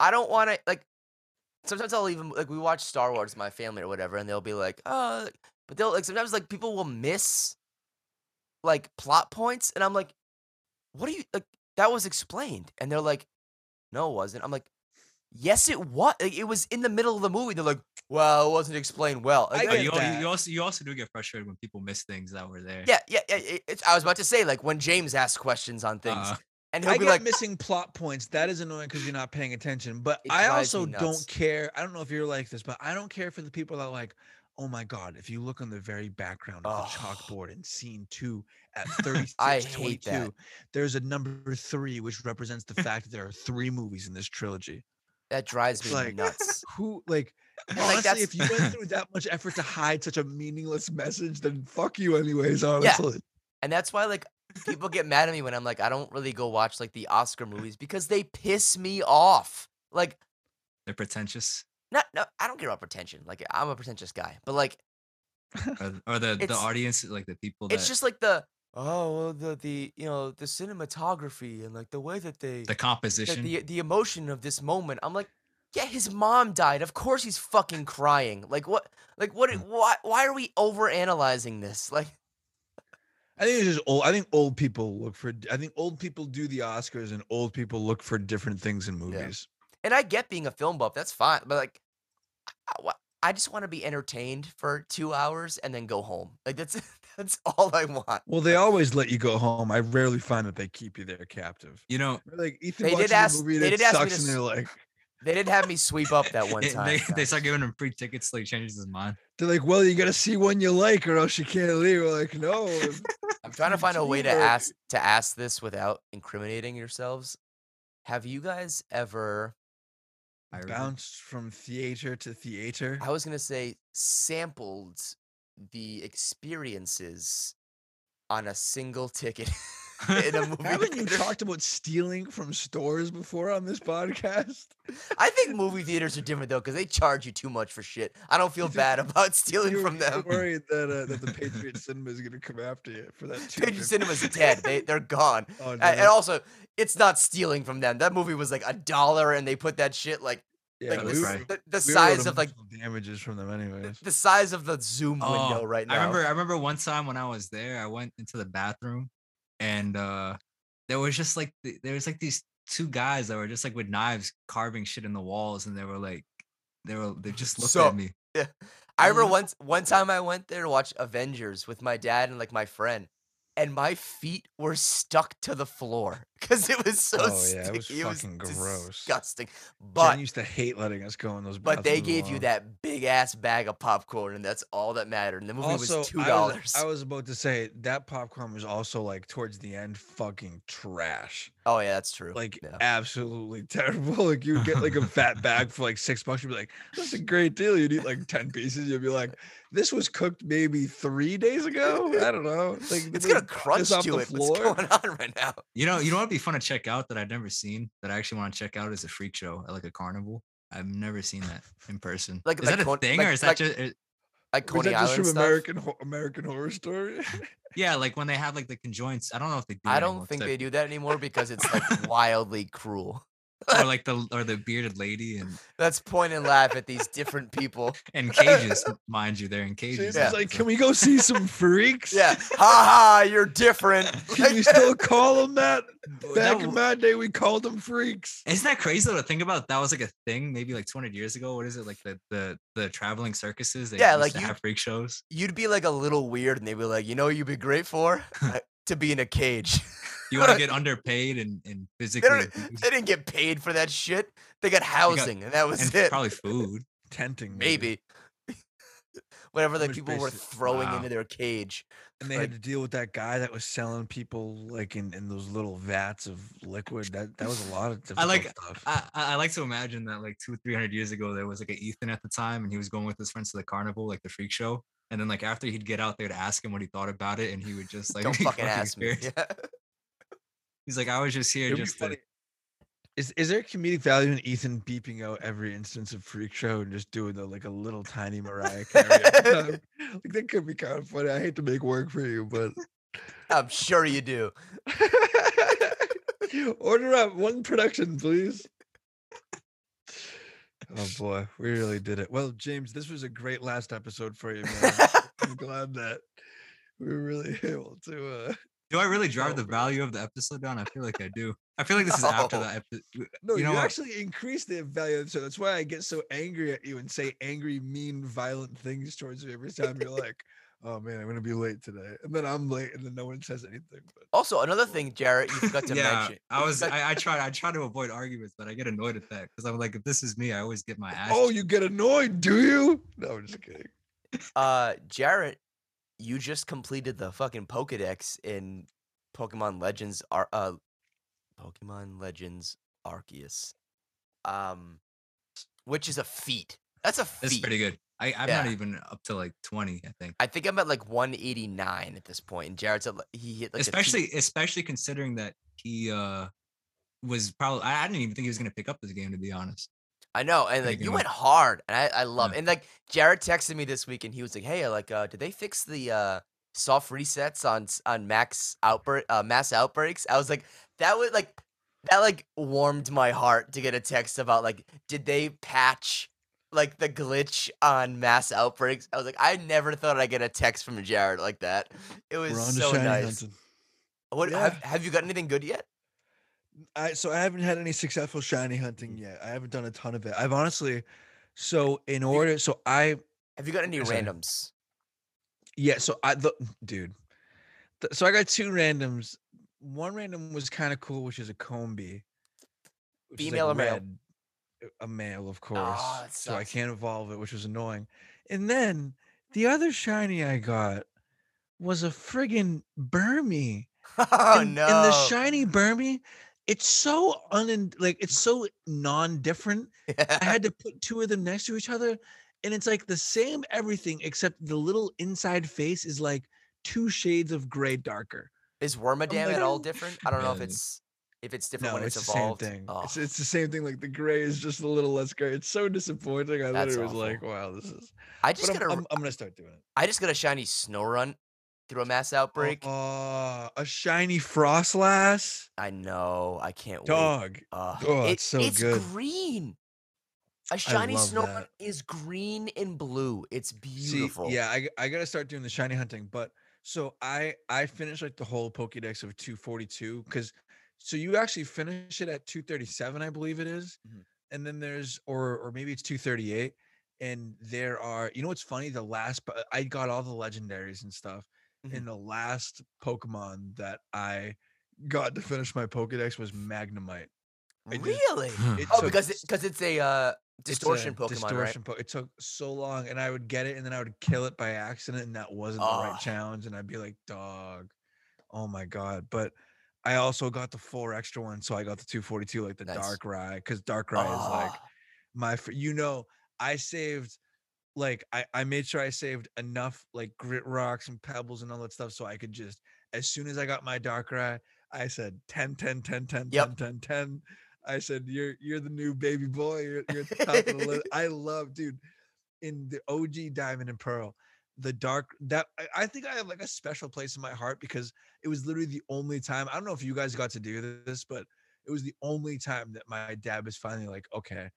I don't want to like sometimes I'll even like we watch Star Wars with my family or whatever and they'll be like, "Oh, but they'll like sometimes like people will miss like plot points and I'm like, "What are you like that was explained." And they're like, "No, it wasn't." I'm like, "Yes, it was. It was in the middle of the movie." They're like, "Well, it wasn't explained well." Like, I get you, that. you also you also do get frustrated when people miss things that were there. yeah, yeah, yeah. it- It's, I was about to say like when James asks questions on things Uh, and he'll I be get like, missing plot points. That is annoying because you're not paying attention. But I also don't care. I don't know if you're like this, but I don't care for the people that are like, oh my god, if you look on the very background of the Oh. chalkboard in scene two at <laughs> 36, I hate 22, that. there's a number three which represents the fact that there are three movies in this trilogy. That drives me like- nuts. <laughs> Who like like, Honestly, that's- if you went through that much effort to hide such a meaningless message, then fuck you anyways, honestly. And that's why like people get mad at me when I'm like I don't really go watch like the Oscar movies because they piss me off. Like They're pretentious, not no, I don't care about pretension. Like I'm a pretentious guy, but like or, or the the audience, like the people that it's just like the oh well, the the you know the cinematography and like the way that they the composition. the the emotion of this moment. I'm like, yeah, his mom died. Of course he's fucking crying. Like what? Like what? Mm. Why? Why are we over analyzing this? <laughs> Like I think it's just old. I think old people look for. I think old people do the Oscars, and old people look for different things in movies. and I get being a film buff, that's fine. But like, I, I just want to be entertained for two hours and then go home. Like that's <laughs> that's all I want. Well, they always let you go home. I rarely find that they keep you there captive. you know, Like Ethan They did watches ask- a movie they that did ask me to and they're like, They did have me sweep up that one <laughs> time. they they start giving him free tickets, so he changes his mind. they're like, well, you got to see one you like, or else you can't leave. We're like, no. <laughs> I'm trying to find a way to ask to ask this without incriminating yourselves. Have you guys ever? I Bounced from theater to theater. I was gonna say sampled the experiences on a single ticket <laughs> in a movie. <laughs> Haven't you talked about stealing from stores before on this podcast? I think movie theaters are different though because they charge you too much for shit. I don't feel bad about <laughs> stealing You're, from them. worried that uh, that the Patriot Cinema is going to come after you for that. Patriot $2.50. Cinema's dead. They they're gone. Oh, And, no. also, it's not stealing from them. That movie was like a dollar, and they put that shit like yeah, like that the, right. the, the we size of like damages from them, anyways. the size of the Zoom window Oh, right now. I remember I remember one time when I was there, I went into the bathroom and uh there was just like th- there was like these two guys that were just like with knives carving shit in the walls and they were like they were they just looked So- at me. Yeah. <laughs> I remember once one time I went there to watch Avengers with my dad and like my friend, and my feet were stuck to the floor <laughs> because it was so Oh, yeah, it was sticky. fucking gross. disgusting. Jen But used to hate letting us go in those. but they gave you that big ass bag of popcorn, and that's all that mattered. And the movie Also, was two I dollars. I was about to say that popcorn was also like towards the end, fucking trash. Oh yeah, that's true. Like Yeah. absolutely terrible. Like you would get like a fat <laughs> bag for like six bucks. You'd be like, "That's a great deal." You'd eat like ten pieces. You'd be like, "This was cooked maybe three days ago." I don't know. Like <laughs> it's gonna crunch to the it. What's going <laughs> on right now? You know, you know what'd be fun to check out that I've never seen that I actually want to check out is a freak show at like a carnival. I've never seen that in person. Like- is like that a Con- thing like- or is like- that just Like Was Coney that just Island from stuff. American American Horror Story? <laughs> yeah, like when they have like the conjoints. I don't know if they do. I don't anymore, think except- they do that anymore because it's like wildly cruel. Or <laughs> like the or the bearded lady and Let's point and laugh at these different people. <laughs> and cages, <laughs> mind you, they're in cages. Yeah. like, "Can we go see some freaks?" Yeah, ha ha, you're different. Can you still call them that? That Back w- in my day, we called them freaks. Isn't that crazy though to think about? That was like a thing, maybe like 200 years ago. What is it like the the the traveling circuses? They Yeah, used like to you- have freak shows. You'd be like a little weird, and they'd be like, you know, what you'd be great for Uh, to be in a cage. <laughs> You want to get <laughs> underpaid and and They, physically don't, they didn't get paid for that shit. They got housing, and that was and it. probably food. <laughs> Tenting, Maybe. Whatever the Much people were throwing Wow. into their cage. And they like- had to deal with that guy that was selling people like in, in those little vats of liquid. That that was a lot of difficult like- stuff. I, I I like to imagine that like two three hundred years ago there was like a Ethan at the time and he was going with his friends to the carnival like the freak show and then like after he'd get out they'd ask him what he thought about it and he would just like Don't fucking ask me. Yeah. He's like I was just here It'd just funny. to Is is there comedic value in Ethan beeping out every instance of freak show and just doing the like a little tiny Mariah Carey? <laughs> like that could be kind of funny. I hate to make work for you, but I'm sure you do. <laughs> order up one production, please. Oh boy, we really did it. Well, James, this was a great last episode for you, man. I'm glad that we were really <laughs> able to uh do I really drive the Oh, value of the episode down? I feel like I do. I feel like this is after No. the episode. No, you you, know what? actually increase the value. So that's why I get so angry at you and say angry, mean, violent things towards you every time you're like, "Oh man, I'm gonna be late today," and then I'm late, and then no one says anything. But Also, another thing, Jarrett, you forgot <laughs> to yeah, mention. I was I, I try I try to avoid arguments, but I get annoyed at that because I'm like, if this is me, I always get my <laughs> ass. oh, you get annoyed, do you? No, I'm just kidding. uh, Jarrett, you just completed the fucking Pokedex in Pokemon Legends. Ar- uh, Pokemon Legends Arceus, um, which is a feat. That's a feat. That's pretty good. I, I'm Yeah. not even up to like 20, I think. I think I'm at like 189 at this point. and Jared's at, like- he hit like especially especially considering that he uh was probably I, I didn't even think he was gonna pick up this game to be honest. I know, and like you went hard, and I, I love, Yeah. and like Jared texted me this week, and he was like, "Hey, like, uh, did they fix the uh soft resets on on max outbreak uh, mass outbreaks?" I was like, that would like that like warmed my heart to get a text about like, did they patch like the glitch on mass outbreaks? I was like, I never thought I'd get a text from Jared like that. It was We're on to so nice. hunting. What Yeah. have, have you got anything good yet? I so I haven't had any successful shiny hunting mm. yet. I haven't done a ton of it. I've honestly, so in order, so I Have you got any Sorry. randoms? yeah, so I the dude, th- so I got two randoms. One random was kind of cool, which is a Combee. is, like, Female or male? red. Uh, a male, of course. That so I can't evolve it, which was annoying. And then the other shiny I got was a friggin' Burmy. <laughs> Oh and, no! And the shiny Burmy, it's so un like it's so non-different. I had to put two of them next to each other, and it's like the same everything except the little inside face is like two shades of gray darker. Is Wormadam like, at all "Oh, different? I don't know if it's if it's different No, when it's, it's, the evolved. same thing. Oh, It's, it's the same thing. Like the gray is just a little less gray. It's so disappointing. I That's literally was like, "Wow, this is." I just But I'm, got a I'm, I'm gonna start doing it. I just got a shiny Snorunt through a mass outbreak. Oh, a shiny Froslass I know. I can't wait. dog. Uh, Oh, it- it's so it's good. green. A shiny love Snorunt that. is green and blue. It's beautiful. See, yeah, I gotta start doing the shiny hunting. But so I I finished like the whole Pokédex of 242 because so you actually finish it at 237, I believe it is. Mhm. and then there's or or maybe it's 238, and there are you know what's funny? The last po- I got all the legendaries and stuff, Mhm. and the last Pokemon that I got to finish my Pokédex was Magnemite. I did- Really? It Oh, took because it, because it's a uh, it's a distortion Pokemon, distortion po- it took so long, and I would get it, and then I would kill it by accident, and that wasn't the Ah. right challenge, and I'd be like, "Dog, oh my god!" But I also got the four extra ones, so I got the 242, like the Nice. Darkrai, because Dark right? Rye is like my, you know, I saved, like, I I made sure I saved enough like grit rocks and pebbles and all that stuff, so I could just, as soon as I got my Darkrai, I said 10, 10, 10, 10, Yep. 10, 10, 10. I said, "You're you're the new baby boy. You're, you're at the top of the list." <laughs> I love, dude. In the OG Diamond and Pearl, the dark that I, I think I have like a special place in my heart because it was literally the only time. I don't know if you guys got to do this, but it was the only time that my dad was finally like, "Okay,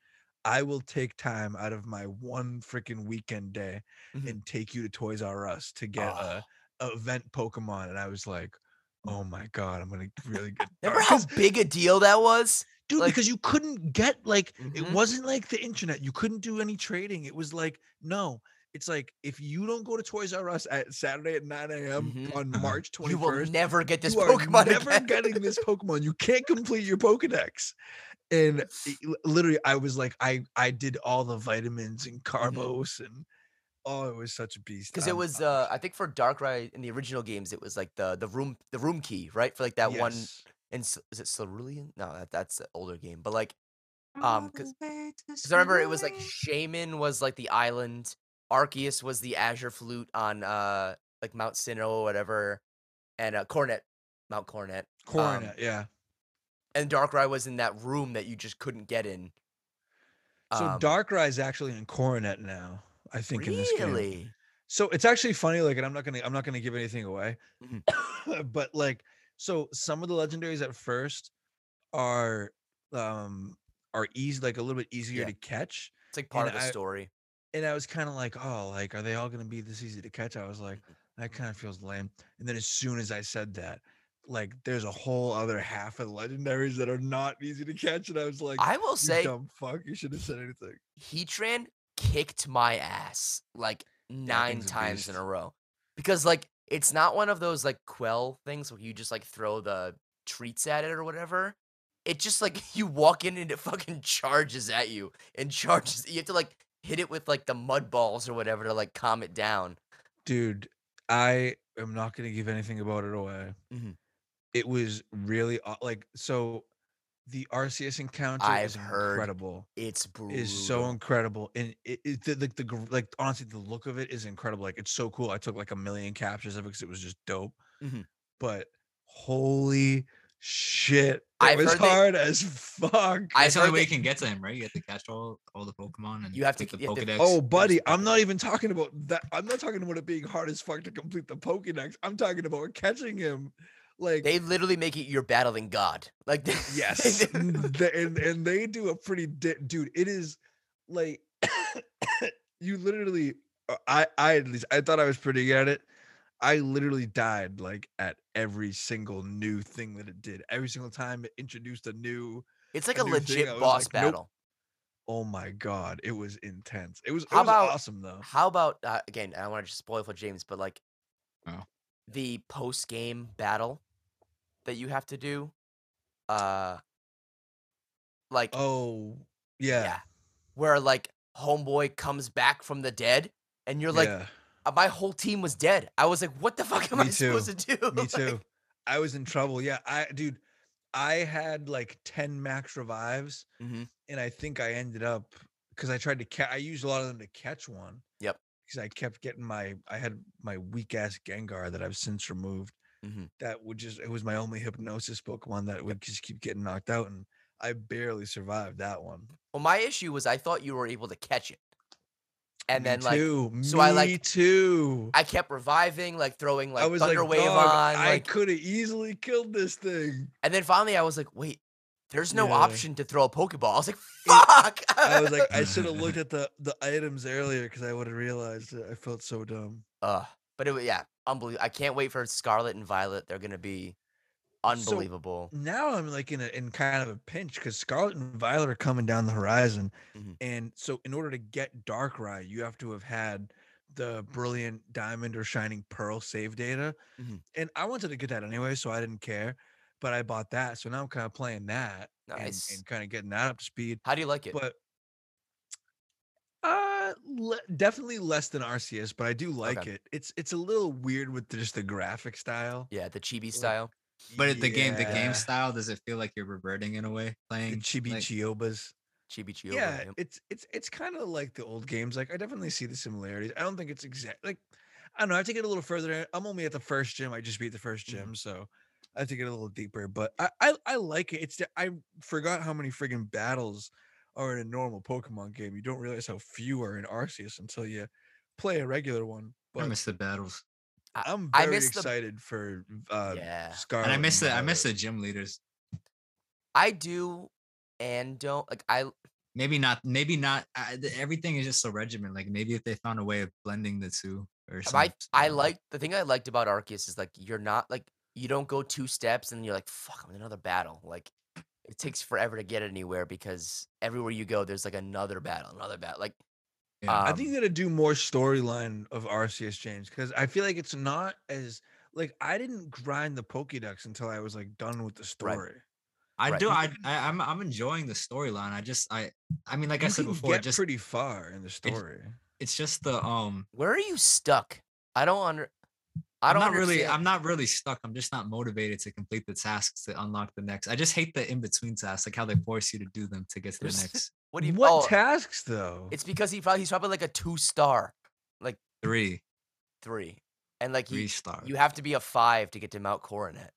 I will take time out of my one freaking weekend day Mhm. and take you to Toys R Us to get Ah. a, a event Pokemon." And I was like, "Oh my god, I'm gonna really get." Remember how big a deal that was? dude Like- because you couldn't get like it Mhm. wasn't like the internet you couldn't do any trading it was like no it's like if you don't go to toys r us at saturday at 9 a.m Mhm. on March 21st, You will never get this you are Pokemon never again. getting this <laughs> pokemon you can't complete your pokedex and it- literally i was like i i did all the vitamins and carbos and oh it was such a beast Because it was, I'm- uh, I think for Darkrai in the original games, it was like the the room the room key, right? For like that one yes. in S- is it Cerulean? No, that, that's an older game. But like, um, because I remember it was like Shaman was like the island, Arceus was the Azure Flute on uh like Mount Sinnoh or whatever, and uh, Cornet, Mount Cornet, coronet yeah and Darkrai was in that room that you just couldn't get in. so Um, darkrai is actually in coronet now i think in this game really? So it's actually funny, like, and I'm not gonna I'm not gonna give anything away, Mm-hmm. <coughs> but like, so some of the legendaries at first are um are easy, like a little bit easier Yeah. to catch. It's like part and of the I- story. And I was kind of like, oh, like, are they all gonna be this easy to catch? I was like, Mm-hmm. that kind of feels lame. And then as soon as I said that, like, there's a whole other half of the legendaries that are not easy to catch, and I was like, I will you say, dumb fuck, you shouldn't have said anything. Heatran kicked my ass like nine a times in a row because like it's not one of those like quell things where you just like throw the treats at it or whatever. It just like <laughs> you walk in and it fucking charges at you and <laughs> charges. You have to like hit it with like the mud balls or whatever to like calm it down. dude i am not going to give anything about it away Mhm. it was really like so the Arceus encounter I've is heard incredible. It's brutal. Is so incredible, and it, it the, like the like honestly the look of it is incredible. Like it's so cool. I took like a million captures of it because it was just dope. Mhm. But holy shit, it I've was hard as fuck. That's the only way that- you can get to him, right? You have to catch all all the Pokemon and You have to the Pokedex. to- Oh, buddy, I'm not even <laughs> talking about that. I'm not talking about it being hard as fuck to complete the Pokédex. I'm talking about catching him. Like, They literally make it you're battling God. Like <laughs> yes, the- <laughs> and and they do a pretty di- dude. It is like <coughs> you literally. uh, I I at least I thought I was pretty good at it. I literally died like at every single new thing that it did. Every single time it introduced a new. it's like a a new thing, legit boss like, nope. battle. Oh my god, it was intense. It was. It How was about- awesome though. How about uh, again? I don't want to just spoil for James, but like Oh. the post game battle that you have to do. Uh, like Oh yeah. yeah, where like homeboy comes back from the dead, and you're like, yeah. Uh, my whole team was dead. I was like, what the fuck am Me I <laughs> supposed to do? Me <laughs> Like, too. I was in trouble. Yeah, I dude, I had like 10 max revives Mhm. and I think I ended up because I tried to catch I used a lot of them to catch one. Yep. Because I kept getting my I had my weak ass Gengar that I've since removed. Mhm. That would just it was my only hypnosis Pokemon that would just keep getting knocked out and I barely survived that one. Well, my issue was I thought you were able to catch it, and Me then like too. so Me I, like- I, I kept reviving, like throwing like I was Thunder like, Wave on, I like, could have easily killed this thing. and then finally I was like, wait, there's no Yeah. option to throw a Pokeball. I was like, fuck. I was like, I should have looked <laughs> at the the items earlier because I would have realized it. I felt so dumb. uh, but it was yeah, unbelievable. I can't wait for Scarlet and Violet. They're gonna be unbelievable. Now I'm like in a in kind of a pinch because Scarlet and Violet are coming down the horizon, Mhm. and so in order to get Darkrai, you have to have had the brilliant Diamond or Shining Pearl save data, Mhm. and I wanted to get that anyway, so I didn't care. But I bought that, so now I'm kind of playing that and, Nice. and kind of getting that up to speed. How do you like it? But uh, le- definitely less than Arceus, but I do like Okay. it. It's it's a little weird with just the graphic style. yeah, the chibi style. But it- the game, the game style, does it feel like you're reverting in a way the playing? chibi like- chiobas. Chibi Chiyoba. Yeah, yep. it's it's it's kind of like the old games. Like I definitely see the similarities. I don't think it's exact. Like I don't know. I have to get a little further. I'm only at the first gym. I just beat the 1st Mhm. gym, so I have to get a little deeper. But I I, I like it. It's the- I forgot how many friggin' battles are in a normal Pokemon game. You don't realize how few are in Arceus until you play a regular one. I miss the battles, I'm I very miss the- excited for uh Yeah. Scarlet. and I miss the I miss the gym leaders. I do and don't like I Maybe not. Maybe not. I, the- everything is just so regiment. Like maybe if they found a way of blending the two or I something. I like the thing I liked about Arceus is like you're not like you don't go two steps and you're like fuck I'm in another battle like it takes forever to get anywhere because everywhere you go there's like another battle another battle like Yeah. I um, think you gotta do more storyline of Arceus James because I feel like it's not as like I didn't grind the Pokédex until I was like done with the story. I right. do. I, I I'm I'm enjoying the storyline. I just I I mean like I said before, get just pretty far in the story. it's just the um. where are you stuck I don't under I I'm don't not really. I'm not really stuck. I'm just not motivated to complete the tasks to unlock the next. I just hate the in between tasks, like how they force you to do them to get to the next what do you what oh, tasks though? it's because he probably he's probably like a two star like three, three and like three he, star. you have to be a five to get to Mount Coronet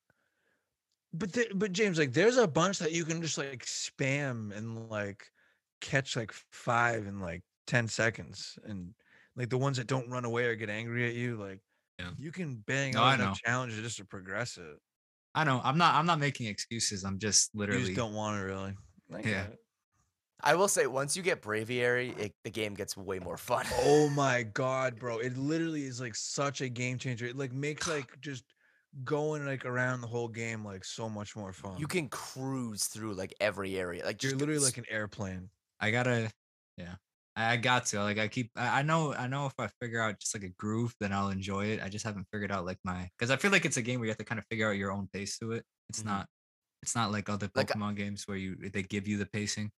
but the, but James, like, there's a bunch that you can just like spam and like catch like five in like ten seconds, and like the ones that don't run away or get angry at you, like Yeah. you can bang No, out I enough know. challenges just to progress it. I know. I'm not. I'm not making excuses. I'm just You literally. just don't want to really. I Yeah. get it. I will say once you get Braviary it, the game gets way more fun Oh <laughs> my god, bro! It literally is like such a game changer. It like makes <sighs> like just going like around the whole game like so much more fun. you can cruise through like every area like You're literally like an airplane. I gotta. Yeah. I, got to. Like I keep. I, know. I know if I figure out just like a groove, then I'll enjoy it. I just haven't figured out like my because I feel like it's a game where you have to kind of figure out your own pace to it. It's Mhm. not. It's not like other Like, Pokemon games where you they give you the pacing.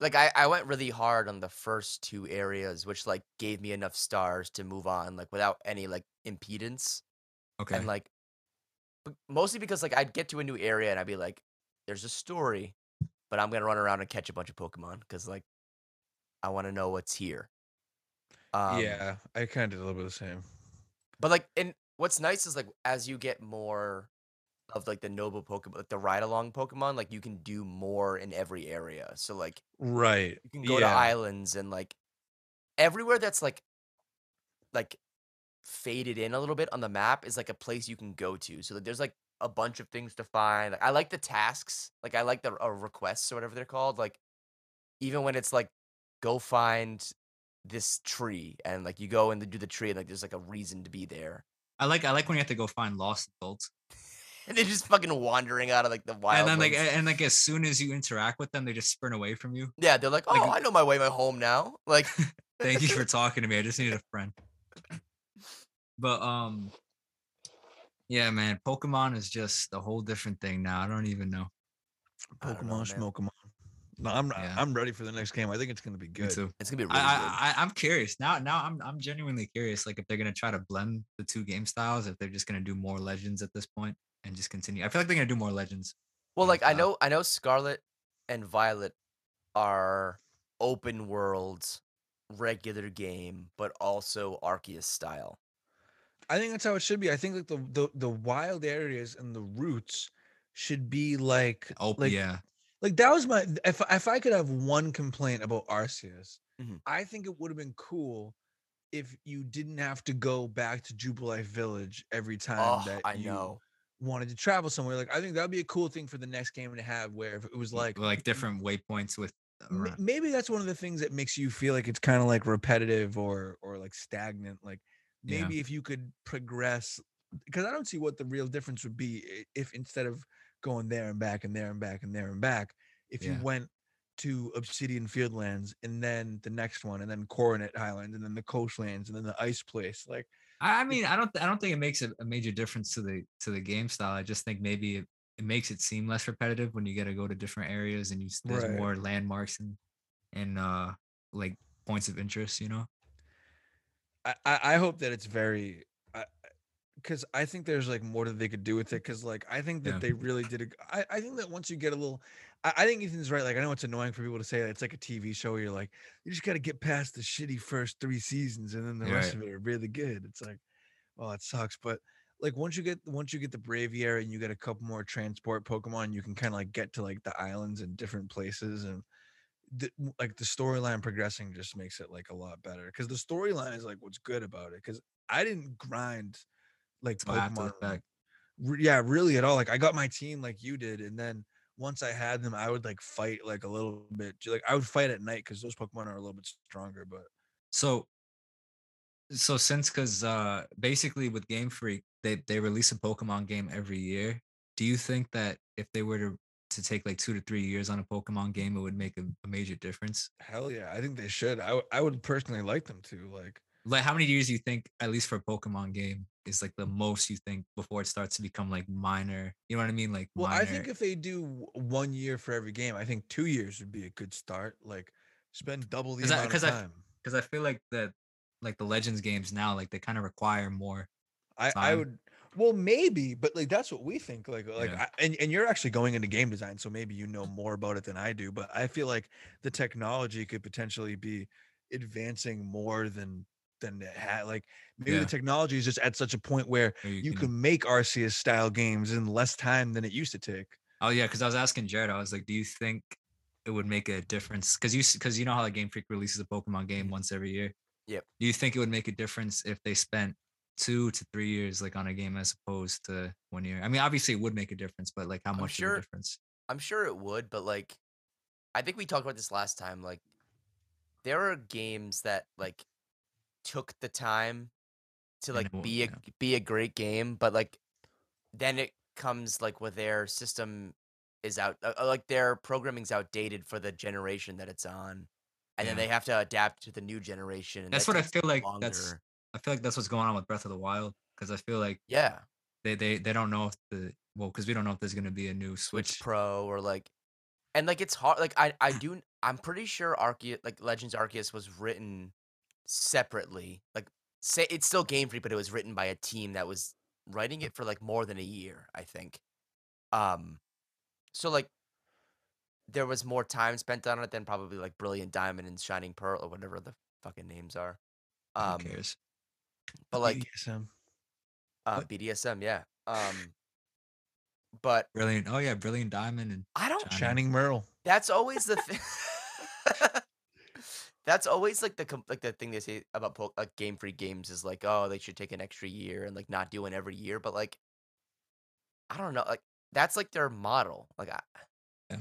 Like I, I went really hard on the first two areas which like gave me enough stars to move on like without any like impedance Okay. and like mostly because like i'd get to a new area and i'd be like there's a story but I'm gonna run around and catch a bunch of Pokemon because like I want to know what's here. Um, yeah, I kind of did a little bit of the same. But like, and what's nice is like as you get more of like the noble Pokemon, like the ride along Pokemon, like you can do more in every area. So like Right. you can go yeah. to islands and like everywhere that's like like faded in a little bit on the map is like a place you can go to. So like, there's like a bunch of things to find. Like, I like the tasks. Like I like the uh, requests or whatever they're called. Like even when it's like go find this tree and like you go and do the tree and like there's like a reason to be there. I like I like when you have to go find lost adults. And <laughs> they're just fucking wandering out of like the wild. and then like ones. a- and like as soon as you interact with them, they just sprint away from you. yeah, they're like, oh, like- I know my way my home now. Like, <laughs> Thank you for <laughs> talking to me. I just needed a friend. But um yeah, man, Pokemon is just a whole different thing now. I don't even know. I Pokemon, man. on. No, I'm Yeah. I'm ready for the next game. I think it's gonna be Me good. too. it's gonna be really I, good. I, I I'm curious now. Now I'm I'm genuinely curious. Like if they're gonna try to blend the two game styles, if they're just gonna do more legends at this point and just continue. I feel like they're gonna do more legends. Well, like I know, I know Scarlet and Violet are open world, regular game, but also Arceus style. I think that's how it should be. I think like the the, the wild areas and the roots should be like Oh like yeah, like that was my if if I could have one complaint about Arceus, Mhm. I think it would have been cool if you didn't have to go back to Jubilife Village every time Oh, that I you know. Wanted to travel somewhere. Like I think that would be a cool thing for the next game to have where if it was like like different waypoints with. around- maybe that's one of the things that makes you feel like it's kind of like repetitive or or like stagnant like Yeah. maybe if you could progress because i don't see what the real difference would be if instead of going there and back and there and back and there and back if Yeah. you went to obsidian fieldlands and then the next one and then coronet highlands and then the coastlands and then the ice place like I, mean, I don't, I don't think it makes a, a major difference to the to the game style. I just think maybe it, it makes it seem less repetitive when you got to go to different areas and you there's Right. more landmarks and and uh like points of interest. You know. I, I hope that it's very, because I think there's like more that they could do with it. Because like I think that Yeah. they really did. A, I I think that once you get a little, I, think Ethan's right. Like I know it's annoying for people to say that it's like a TV show. Where you're like, you just got to get past the shitty first three seasons, and then the Yeah, rest right. of it are really good. It's like, oh, it sucks. But like once you get once you get the Braviary and you get a couple more transport Pokemon, you can kind of like get to like the islands and different places and. The, like the storyline progressing just makes it like a lot better because the storyline is like what's good about it because I didn't grind like Till after the Pokemon like, re- yeah really at all like I got my team like you did and then once I had them I would like fight like a little bit like I would fight at night because those Pokemon are a little bit stronger but So, so since because uh basically with Game Freak they they release a Pokemon game every year. Do you think that if they were to to take like two to three years on a Pokemon game, it would make a, a major difference? hell yeah I think they should I, w- I would personally like them to like Like, how many years do you think, at least for a Pokemon game, is like the most you think before it starts to become like minor? You know what I mean? Like, well minor. I think if they do one year for every game I think two years would be a good start like spend double the 'Cause I- amount 'cause of time because I feel like that, like the Legends games now, like they kind of require more. I, I would well maybe but like that's what we think like like Yeah. I, and, and you're actually going into game design so maybe you know more about it than I do but I feel like the technology could potentially be advancing more than than it had like maybe Yeah. the technology is just at such a point where where you can make Arceus style games in less time than it used to take Oh yeah, because I was asking Jared, I was like, do you think it would make a difference? Because you because you know how like Game Freak releases a Pokemon game mm-hmm. once every year. Yep. Do you think it would make a difference if they spent two to three years like on a game as opposed to one year? I mean, obviously it would make a difference, but like how I'm much sure- of a difference? I'm sure it would, but like, I think we talked about this last time. Like, there are games that like took the time to like be a yeah. be a great game, but like then it comes like with their system is out, uh, uh, like their programming's outdated for the generation that it's on, and then they have to adapt to the new generation. And That's that what I feel like. That's longer. I feel like that's what's going on with Breath of the Wild because I feel like yeah, they they they don't know if the well because we don't know if there's gonna be a new Switch Switch. Pro or like, and like it's hard. Like I I do I'm pretty sure Arceus like Legends Arceus was written separately. Like say it's still Game Freak, but it was written by a team that was writing it for like more than a year. I think. Um, so like, there was more time spent on it than probably like Brilliant Diamond and Shining Pearl or whatever the fucking names are. Who Um, cares? but like BDSM. uh, what? BDSM, yeah. Um, but Brilliant. Oh yeah, Brilliant Diamond and I don't. Shining. Shining Merle. That's always the thing. <laughs> <laughs> <laughs> That's always like the com- like the thing they say about po- like Game Freak games is like, oh, they should take an extra year and like not do it every year. But like, I don't know, like that's like their model. Like, I, Yeah.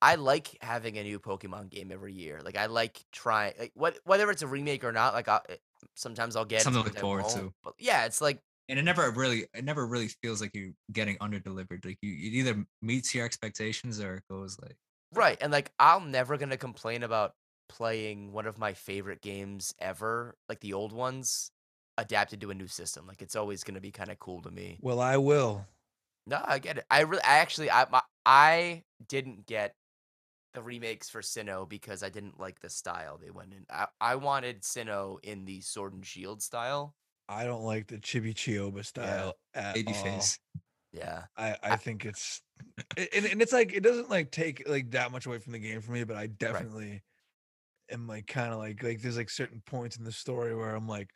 I like having a new Pokemon game every year. Like, I like trying like what whether it's a remake or not. Like, I, sometimes I'll get Something to look forward to. But yeah, it's like and it never really it never really feels like you're getting under delivered. Like you it either meets your expectations or it goes like Right. And like I'm never gonna complain about playing one of my favorite games ever, like the old ones, adapted to a new system. Like it's always gonna be kind of cool to me. Well, I will. No, I get it. I really I actually I my, I didn't get the remakes for Sinnoh because I didn't like the style they went in. I, I wanted Sinnoh in the Sword and Shield style. I don't like the Chibi Chioba style at baby all. face. Yeah. I, I think it's and, and it's like it doesn't like take like that much away from the game for me, but I definitely am like kind of like like there's like certain points in the story where I'm like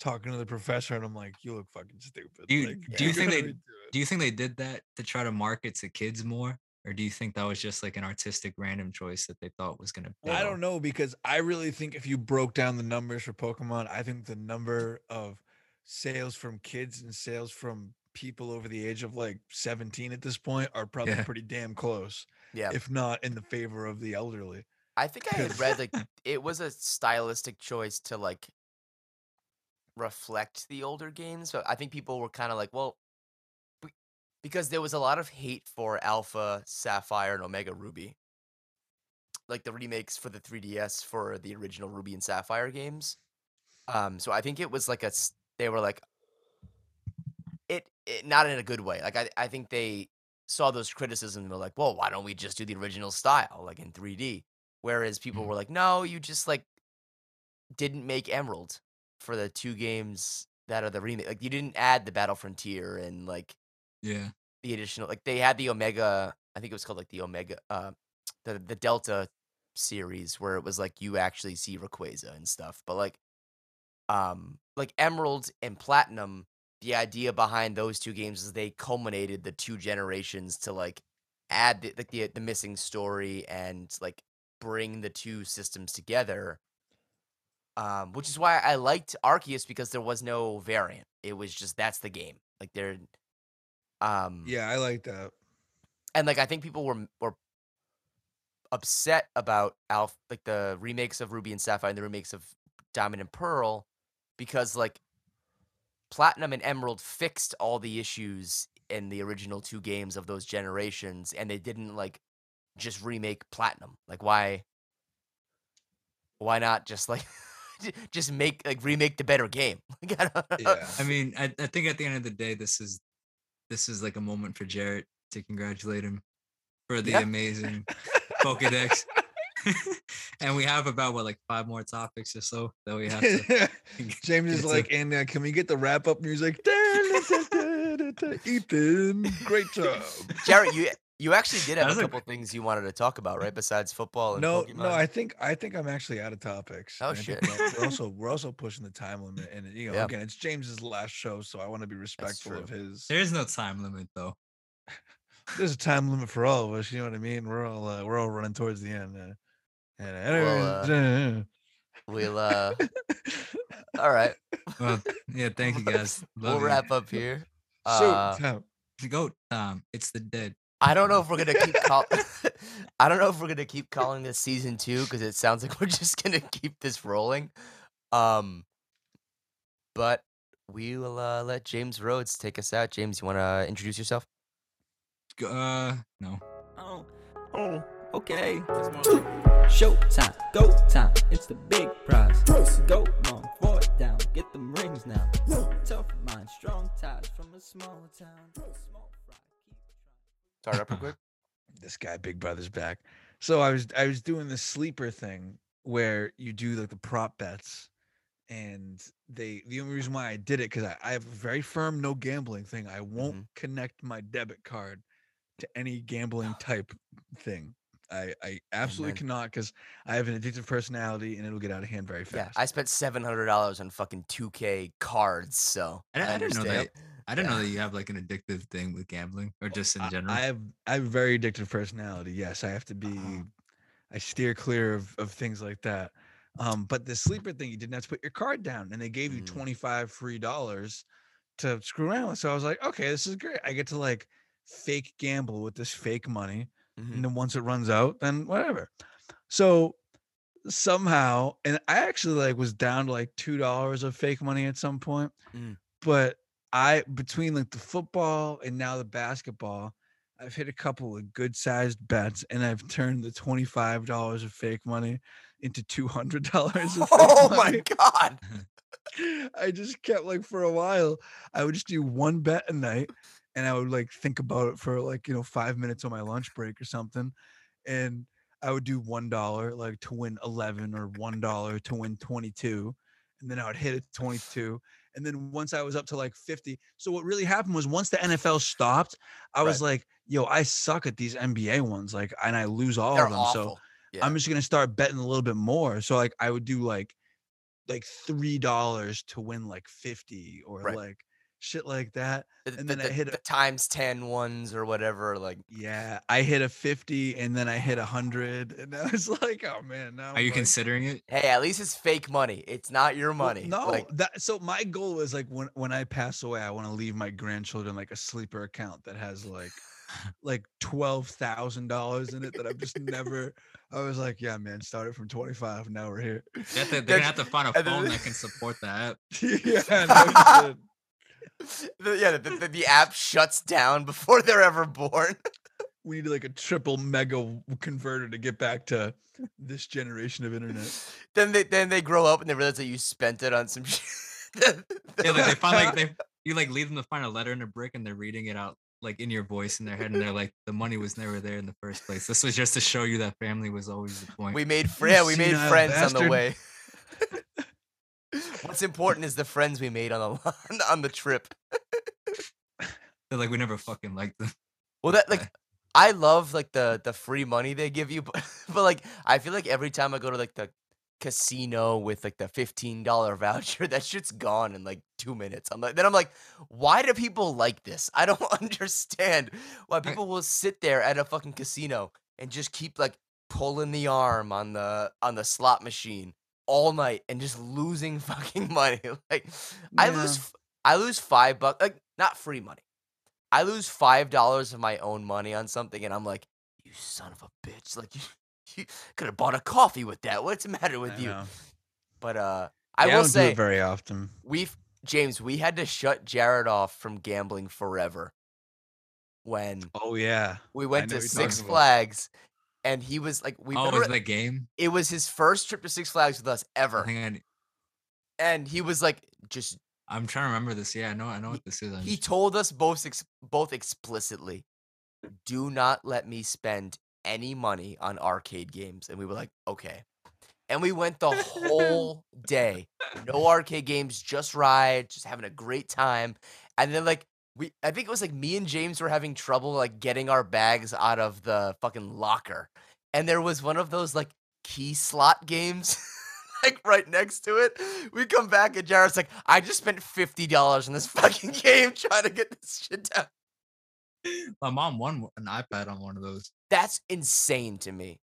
talking to the professor and I'm like, you look fucking stupid. <laughs> Do you- like, do you think they-. Do you think they did that to try to market to kids more? Or do you think that was just like an artistic random choice that they thought was gonna I don't know because I really think if you broke down the numbers for Pokemon, I think the number of sales from kids and sales from people over the age of like 17 at this point are probably Yeah. pretty damn close, Yeah. if not in the favor of the elderly. I think I had read like <laughs> it was a stylistic choice to like reflect the older games, but I think people were kind of like, well, be- because there was a lot of hate for Alpha, Sapphire, and Omega Ruby, like the remakes for the 3DS for the original Ruby and Sapphire games. Um, so I think it was like a s- they were like it, it not in a good way. Like I I think they saw those criticisms and were like, well, why don't we just do the original style like in 3D? Whereas people Mhm. were like, no, you just like didn't make Emerald for the two games that are the remake. Like you didn't add the Battle Frontier and like Yeah. the additional like they had the Omega, I think it was called like the Omega uh the the Delta series where it was like you actually see Rayquaza and stuff. But like um like Emerald and Platinum, the idea behind those two games is they culminated the two generations to like add the, like the the missing story and like bring the two systems together. Um, which is why I liked Arceus because there was no variant. It was just that's the game. Like there, um, Yeah, I like that. and like I think people were were upset about Alf like the remakes of Ruby and Sapphire and the remakes of Diamond and Pearl because like Platinum and Emerald fixed all the issues in the original two games of those generations and they didn't like just remake Platinum. Like why why not just like <laughs> just make like remake the better game? <laughs> I. Yeah. I mean, I, I think at the end of the day, this is this is like a moment for Jarrett to congratulate him for the Yeah. amazing <laughs> Pokedex. and we have about what like five more topics or so that we have to James is like, and uh, can we get the wrap up music? Ethan, great job. Jared, you you actually did have a was a couple things you wanted to talk about, right? Besides football and No, Pokemon. no, I think I think I'm actually out of topics. Oh, and shit. We're we're <laughs> also we're also pushing the time limit, and you know, Yeah. again, it's James's last show, so I want to be respectful of his. There is no time limit though. <laughs> There's a time limit for all of us. You know what I mean? We're all uh, we're all running towards the end. Uh, and Well, we'll uh <laughs> all right. Well, yeah, thank you guys. We'll you. wrap up here. so Uh, Tom, Go, Tom. It's the dead. I don't know if we're gonna keep call <laughs> I don't know if we're gonna keep calling this season two because it sounds like <laughs> we're just gonna keep this rolling. Um but we will uh, let James Rhodes take us out. James, you wanna introduce yourself? Uh, no. Oh, oh, okay. Showtime, go time, it's the big prize. Go long, four down, get them rings now. Tough mind, strong ties from a small town. Small fry, keep trying. Start up real quick. this guy, Big Brother's back. So I was I was doing the sleeper thing where you do like the prop bets, and they the only reason why I did it because I, I have a very firm no gambling thing. I won't Mhm. connect my debit card to any gambling <gasps> type thing. I I absolutely then- cannot because I have an addictive personality and it'll get out of hand very fast. Yeah. I spent seven hundred dollars on fucking two K cards, so I, I didn't know that. I didn't know that you have like an addictive thing with gambling or just in I- general. I have I have a very addictive personality. Yes, I have to be. Uh-huh. I steer clear of, of things like that. Um, but the sleeper thing, you didn't have to put your card down, and they gave you Mm. twenty five free dollars to screw around with. So I was like, okay, this is great. I get to like fake gamble with this fake money, Mhm. and then once it runs out, then whatever. So somehow, and I actually like was down to like two dollars of fake money at some point, Mm. but I between like the football and now the basketball, I've hit a couple of good sized bets, and I've turned the twenty five dollars of fake money into two hundred dollars of fake Oh my god! <laughs> I just kept like for a while, I would just do one bet a night and I would like think about it for like, you know, five minutes on my lunch break or something. And I would do one dollar like to win 11 or one dollar to win 22. And then I would hit it 22. And then once I was up to like 50. So what really happened was once the NFL stopped, I was like, yo, I suck at these NBA ones. Like, and I lose all They're of them. So. Yeah. I'm just gonna start betting a little bit more. So like I would do like like three dollars to win like 50 or Right. like shit like that. and the- then I hit a- the times 10 ones or whatever. Like, Yeah, I hit a 50 and then I hit a hundred and I was <laughs> like, oh man, now Are you I'm like- considering it? hey, at least it's fake money. It's not your Well, money. no, like, that so my goal was like when when I pass away, I want to leave my grandchildren like a sleeper account that has like <laughs> like twelve thousand dollars in it that I've just never. I was like, yeah, man, started from twenty five. Now we're here. To, they're gonna have to find a phone that <laughs> can support that. yeah, no. <laughs> the, yeah, the, the, the app shuts down before they're ever born. <laughs> we need like a triple mega converter to get back to this generation of internet. then they then they grow up and they realize that you spent it on some <laughs> shit. Yeah, like they find like they you like leave them to find a letter in a brick and they're reading it out like in your voice in their head and they're like the money was never there in the first place. This was just to show you that family was always the point. we made fr- yeah, we made senile friends on the way. What's important is the friends we made on the <laughs> on the trip. They're like we never fucking liked them. Well, that like <laughs> I love like the the free money they give you, <laughs> but, but like I feel like every time I go to like the casino with like the fifteen dollar voucher, that shit's gone in like two minutes. I'm like, then I'm like, why do people like this? I don't understand why people will sit there at a fucking casino and just keep like pulling the arm on the on the slot machine all night and just losing <laughs> fucking money. Like I lose I lose five bucks like not free money. I lose five dollars of my own money on something, and I'm like, "You son of a bitch! Like <laughs> you, you could have bought a coffee with that. What's the matter with I you?" know. But uh, I Yeah, will don't do say, it very often. we've James, we had to shut Jared off from gambling forever when Oh yeah, we went to Six. Flags, and he was like, "We." oh, was that game? it was his first trip to Six Flags with us ever, I, and he was like, "Just I'm trying to remember this. Yeah, I know. I know what this is. I'm He just- told us both ex- both explicitly, "Do not let me spend any money on arcade games." And we were like, "Okay." And we went the <laughs> whole day, no arcade games, just ride, just having a great time. And then like we, I think it was like me and James were having trouble like getting our bags out of the fucking locker, and there was one of those like key slot games. <laughs> Like right next to it, we come back and Jared's like, "I just spent fifty dollars on this <laughs> fucking game trying to get this shit down." My mom won an iPad on one of those. That's insane to me.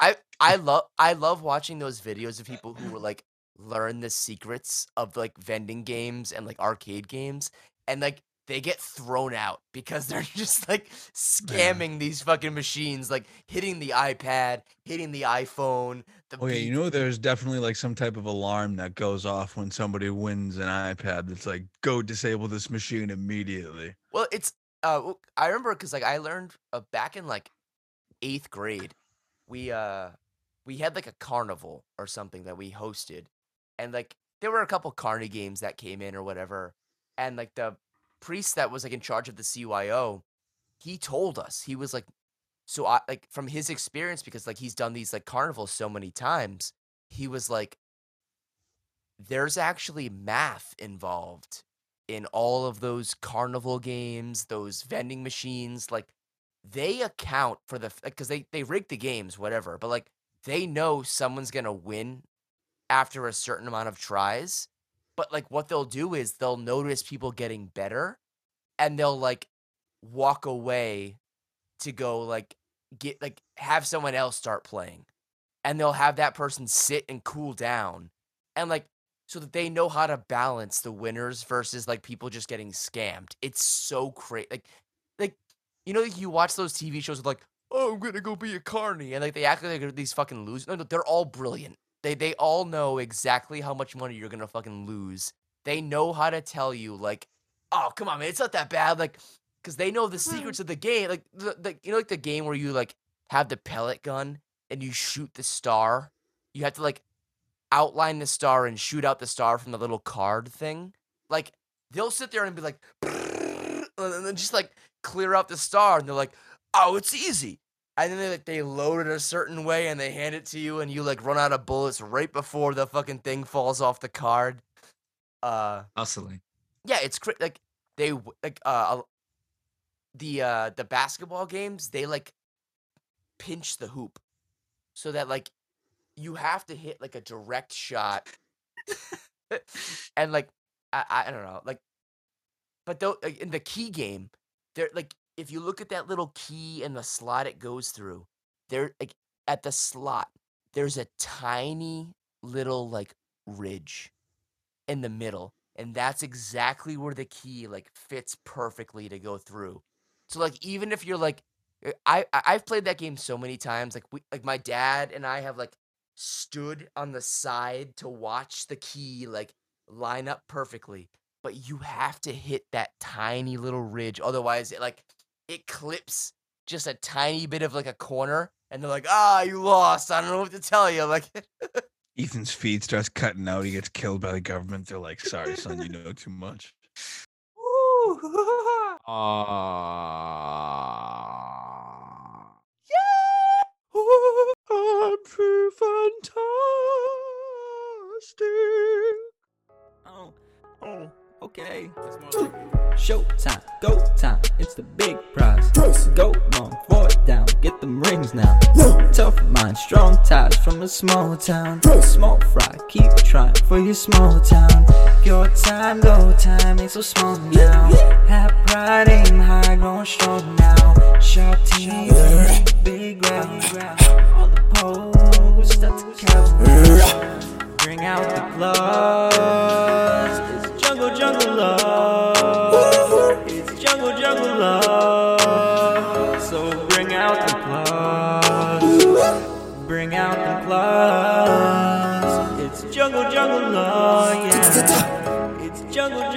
I I love I love watching those videos of people who were like learn the secrets of like vending games and like arcade games and like they get thrown out because they're <laughs> just like scamming these fucking machines like hitting the iPad, hitting the iPhone, the Oh yeah, you know there's definitely like some type of alarm that goes off when somebody wins an iPad that's like go disable this machine immediately. Well, it's uh I remember because like I learned uh, back in like eighth grade, we uh we had like a carnival or something that we hosted, and like there were a couple carny games that came in or whatever, and like the priest that was like in charge of the CYO, he told us he was like, so I like from his experience because like he's done these like carnivals so many times, he was like, there's actually math involved in all of those carnival games, those vending machines, like they account for the because they they rig the games, whatever. But like they know someone's gonna win after a certain amount of tries. But like what they'll do is they'll notice people getting better, and they'll like walk away to go like get like have someone else start playing and they'll have that person sit and cool down and like so that they know how to balance the winners versus like people just getting scammed. It's so crazy like like you know like you watch those tv shows with like oh i'm gonna go be a carney and like they act like they're these fucking losers. No, no they're all brilliant they they all know exactly how much money you're gonna fucking lose they know how to tell you like oh come on man it's not that bad like because they know the mm-hmm. secrets of the game. Like the, the you know like the game where you like have the pellet gun and you shoot the star. You have to like outline the star and shoot out the star from the little card thing. Like they'll sit there and be like, <laughs> and then just like clear out the star, and they're like, oh, it's easy. And then they like they load it a certain way and they hand it to you, and you like run out of bullets right before the fucking thing falls off the card. Uh, Hustling. yeah, it's cra- like they like uh the uh the basketball games they like pinch the hoop so that like you have to hit like a direct shot and like I, I don't know like but though like, in the key game they're like if you look at that little key and the slot it goes through there like at the slot there's a tiny little like ridge in the middle and that's exactly where the key like fits perfectly to go through. So like even if you're like eh, I I- I've played that game so many times like we like my dad and I have like stood on the side to watch the key like line up perfectly but you have to hit that tiny little ridge otherwise it like it clips just a tiny bit of like a corner and they're like ah you lost I don't know what to tell you like <laughs> Ethan's feed starts cutting out. He gets killed by the government. They're like, "Sorry, son, you know too much." <laughs> <laughs> I'm too fantastic. Oh, oh, okay. Showtime, go time, it's the big prize. Go long, four down, get them rings now. Tough mind, strong ties from a small town. Small fry, keep trying for your small town. Your time, go time, ain't so small now. Have pride, aim high, growing strong now. Sharp team, big round. All the poles start to count. Bring out the gloves. Jungle, jungle love. It's jungle, jungle love. So bring out the gloves. Bring out the gloves. It's jungle, jungle love. Yeah. It's jungle, jungle.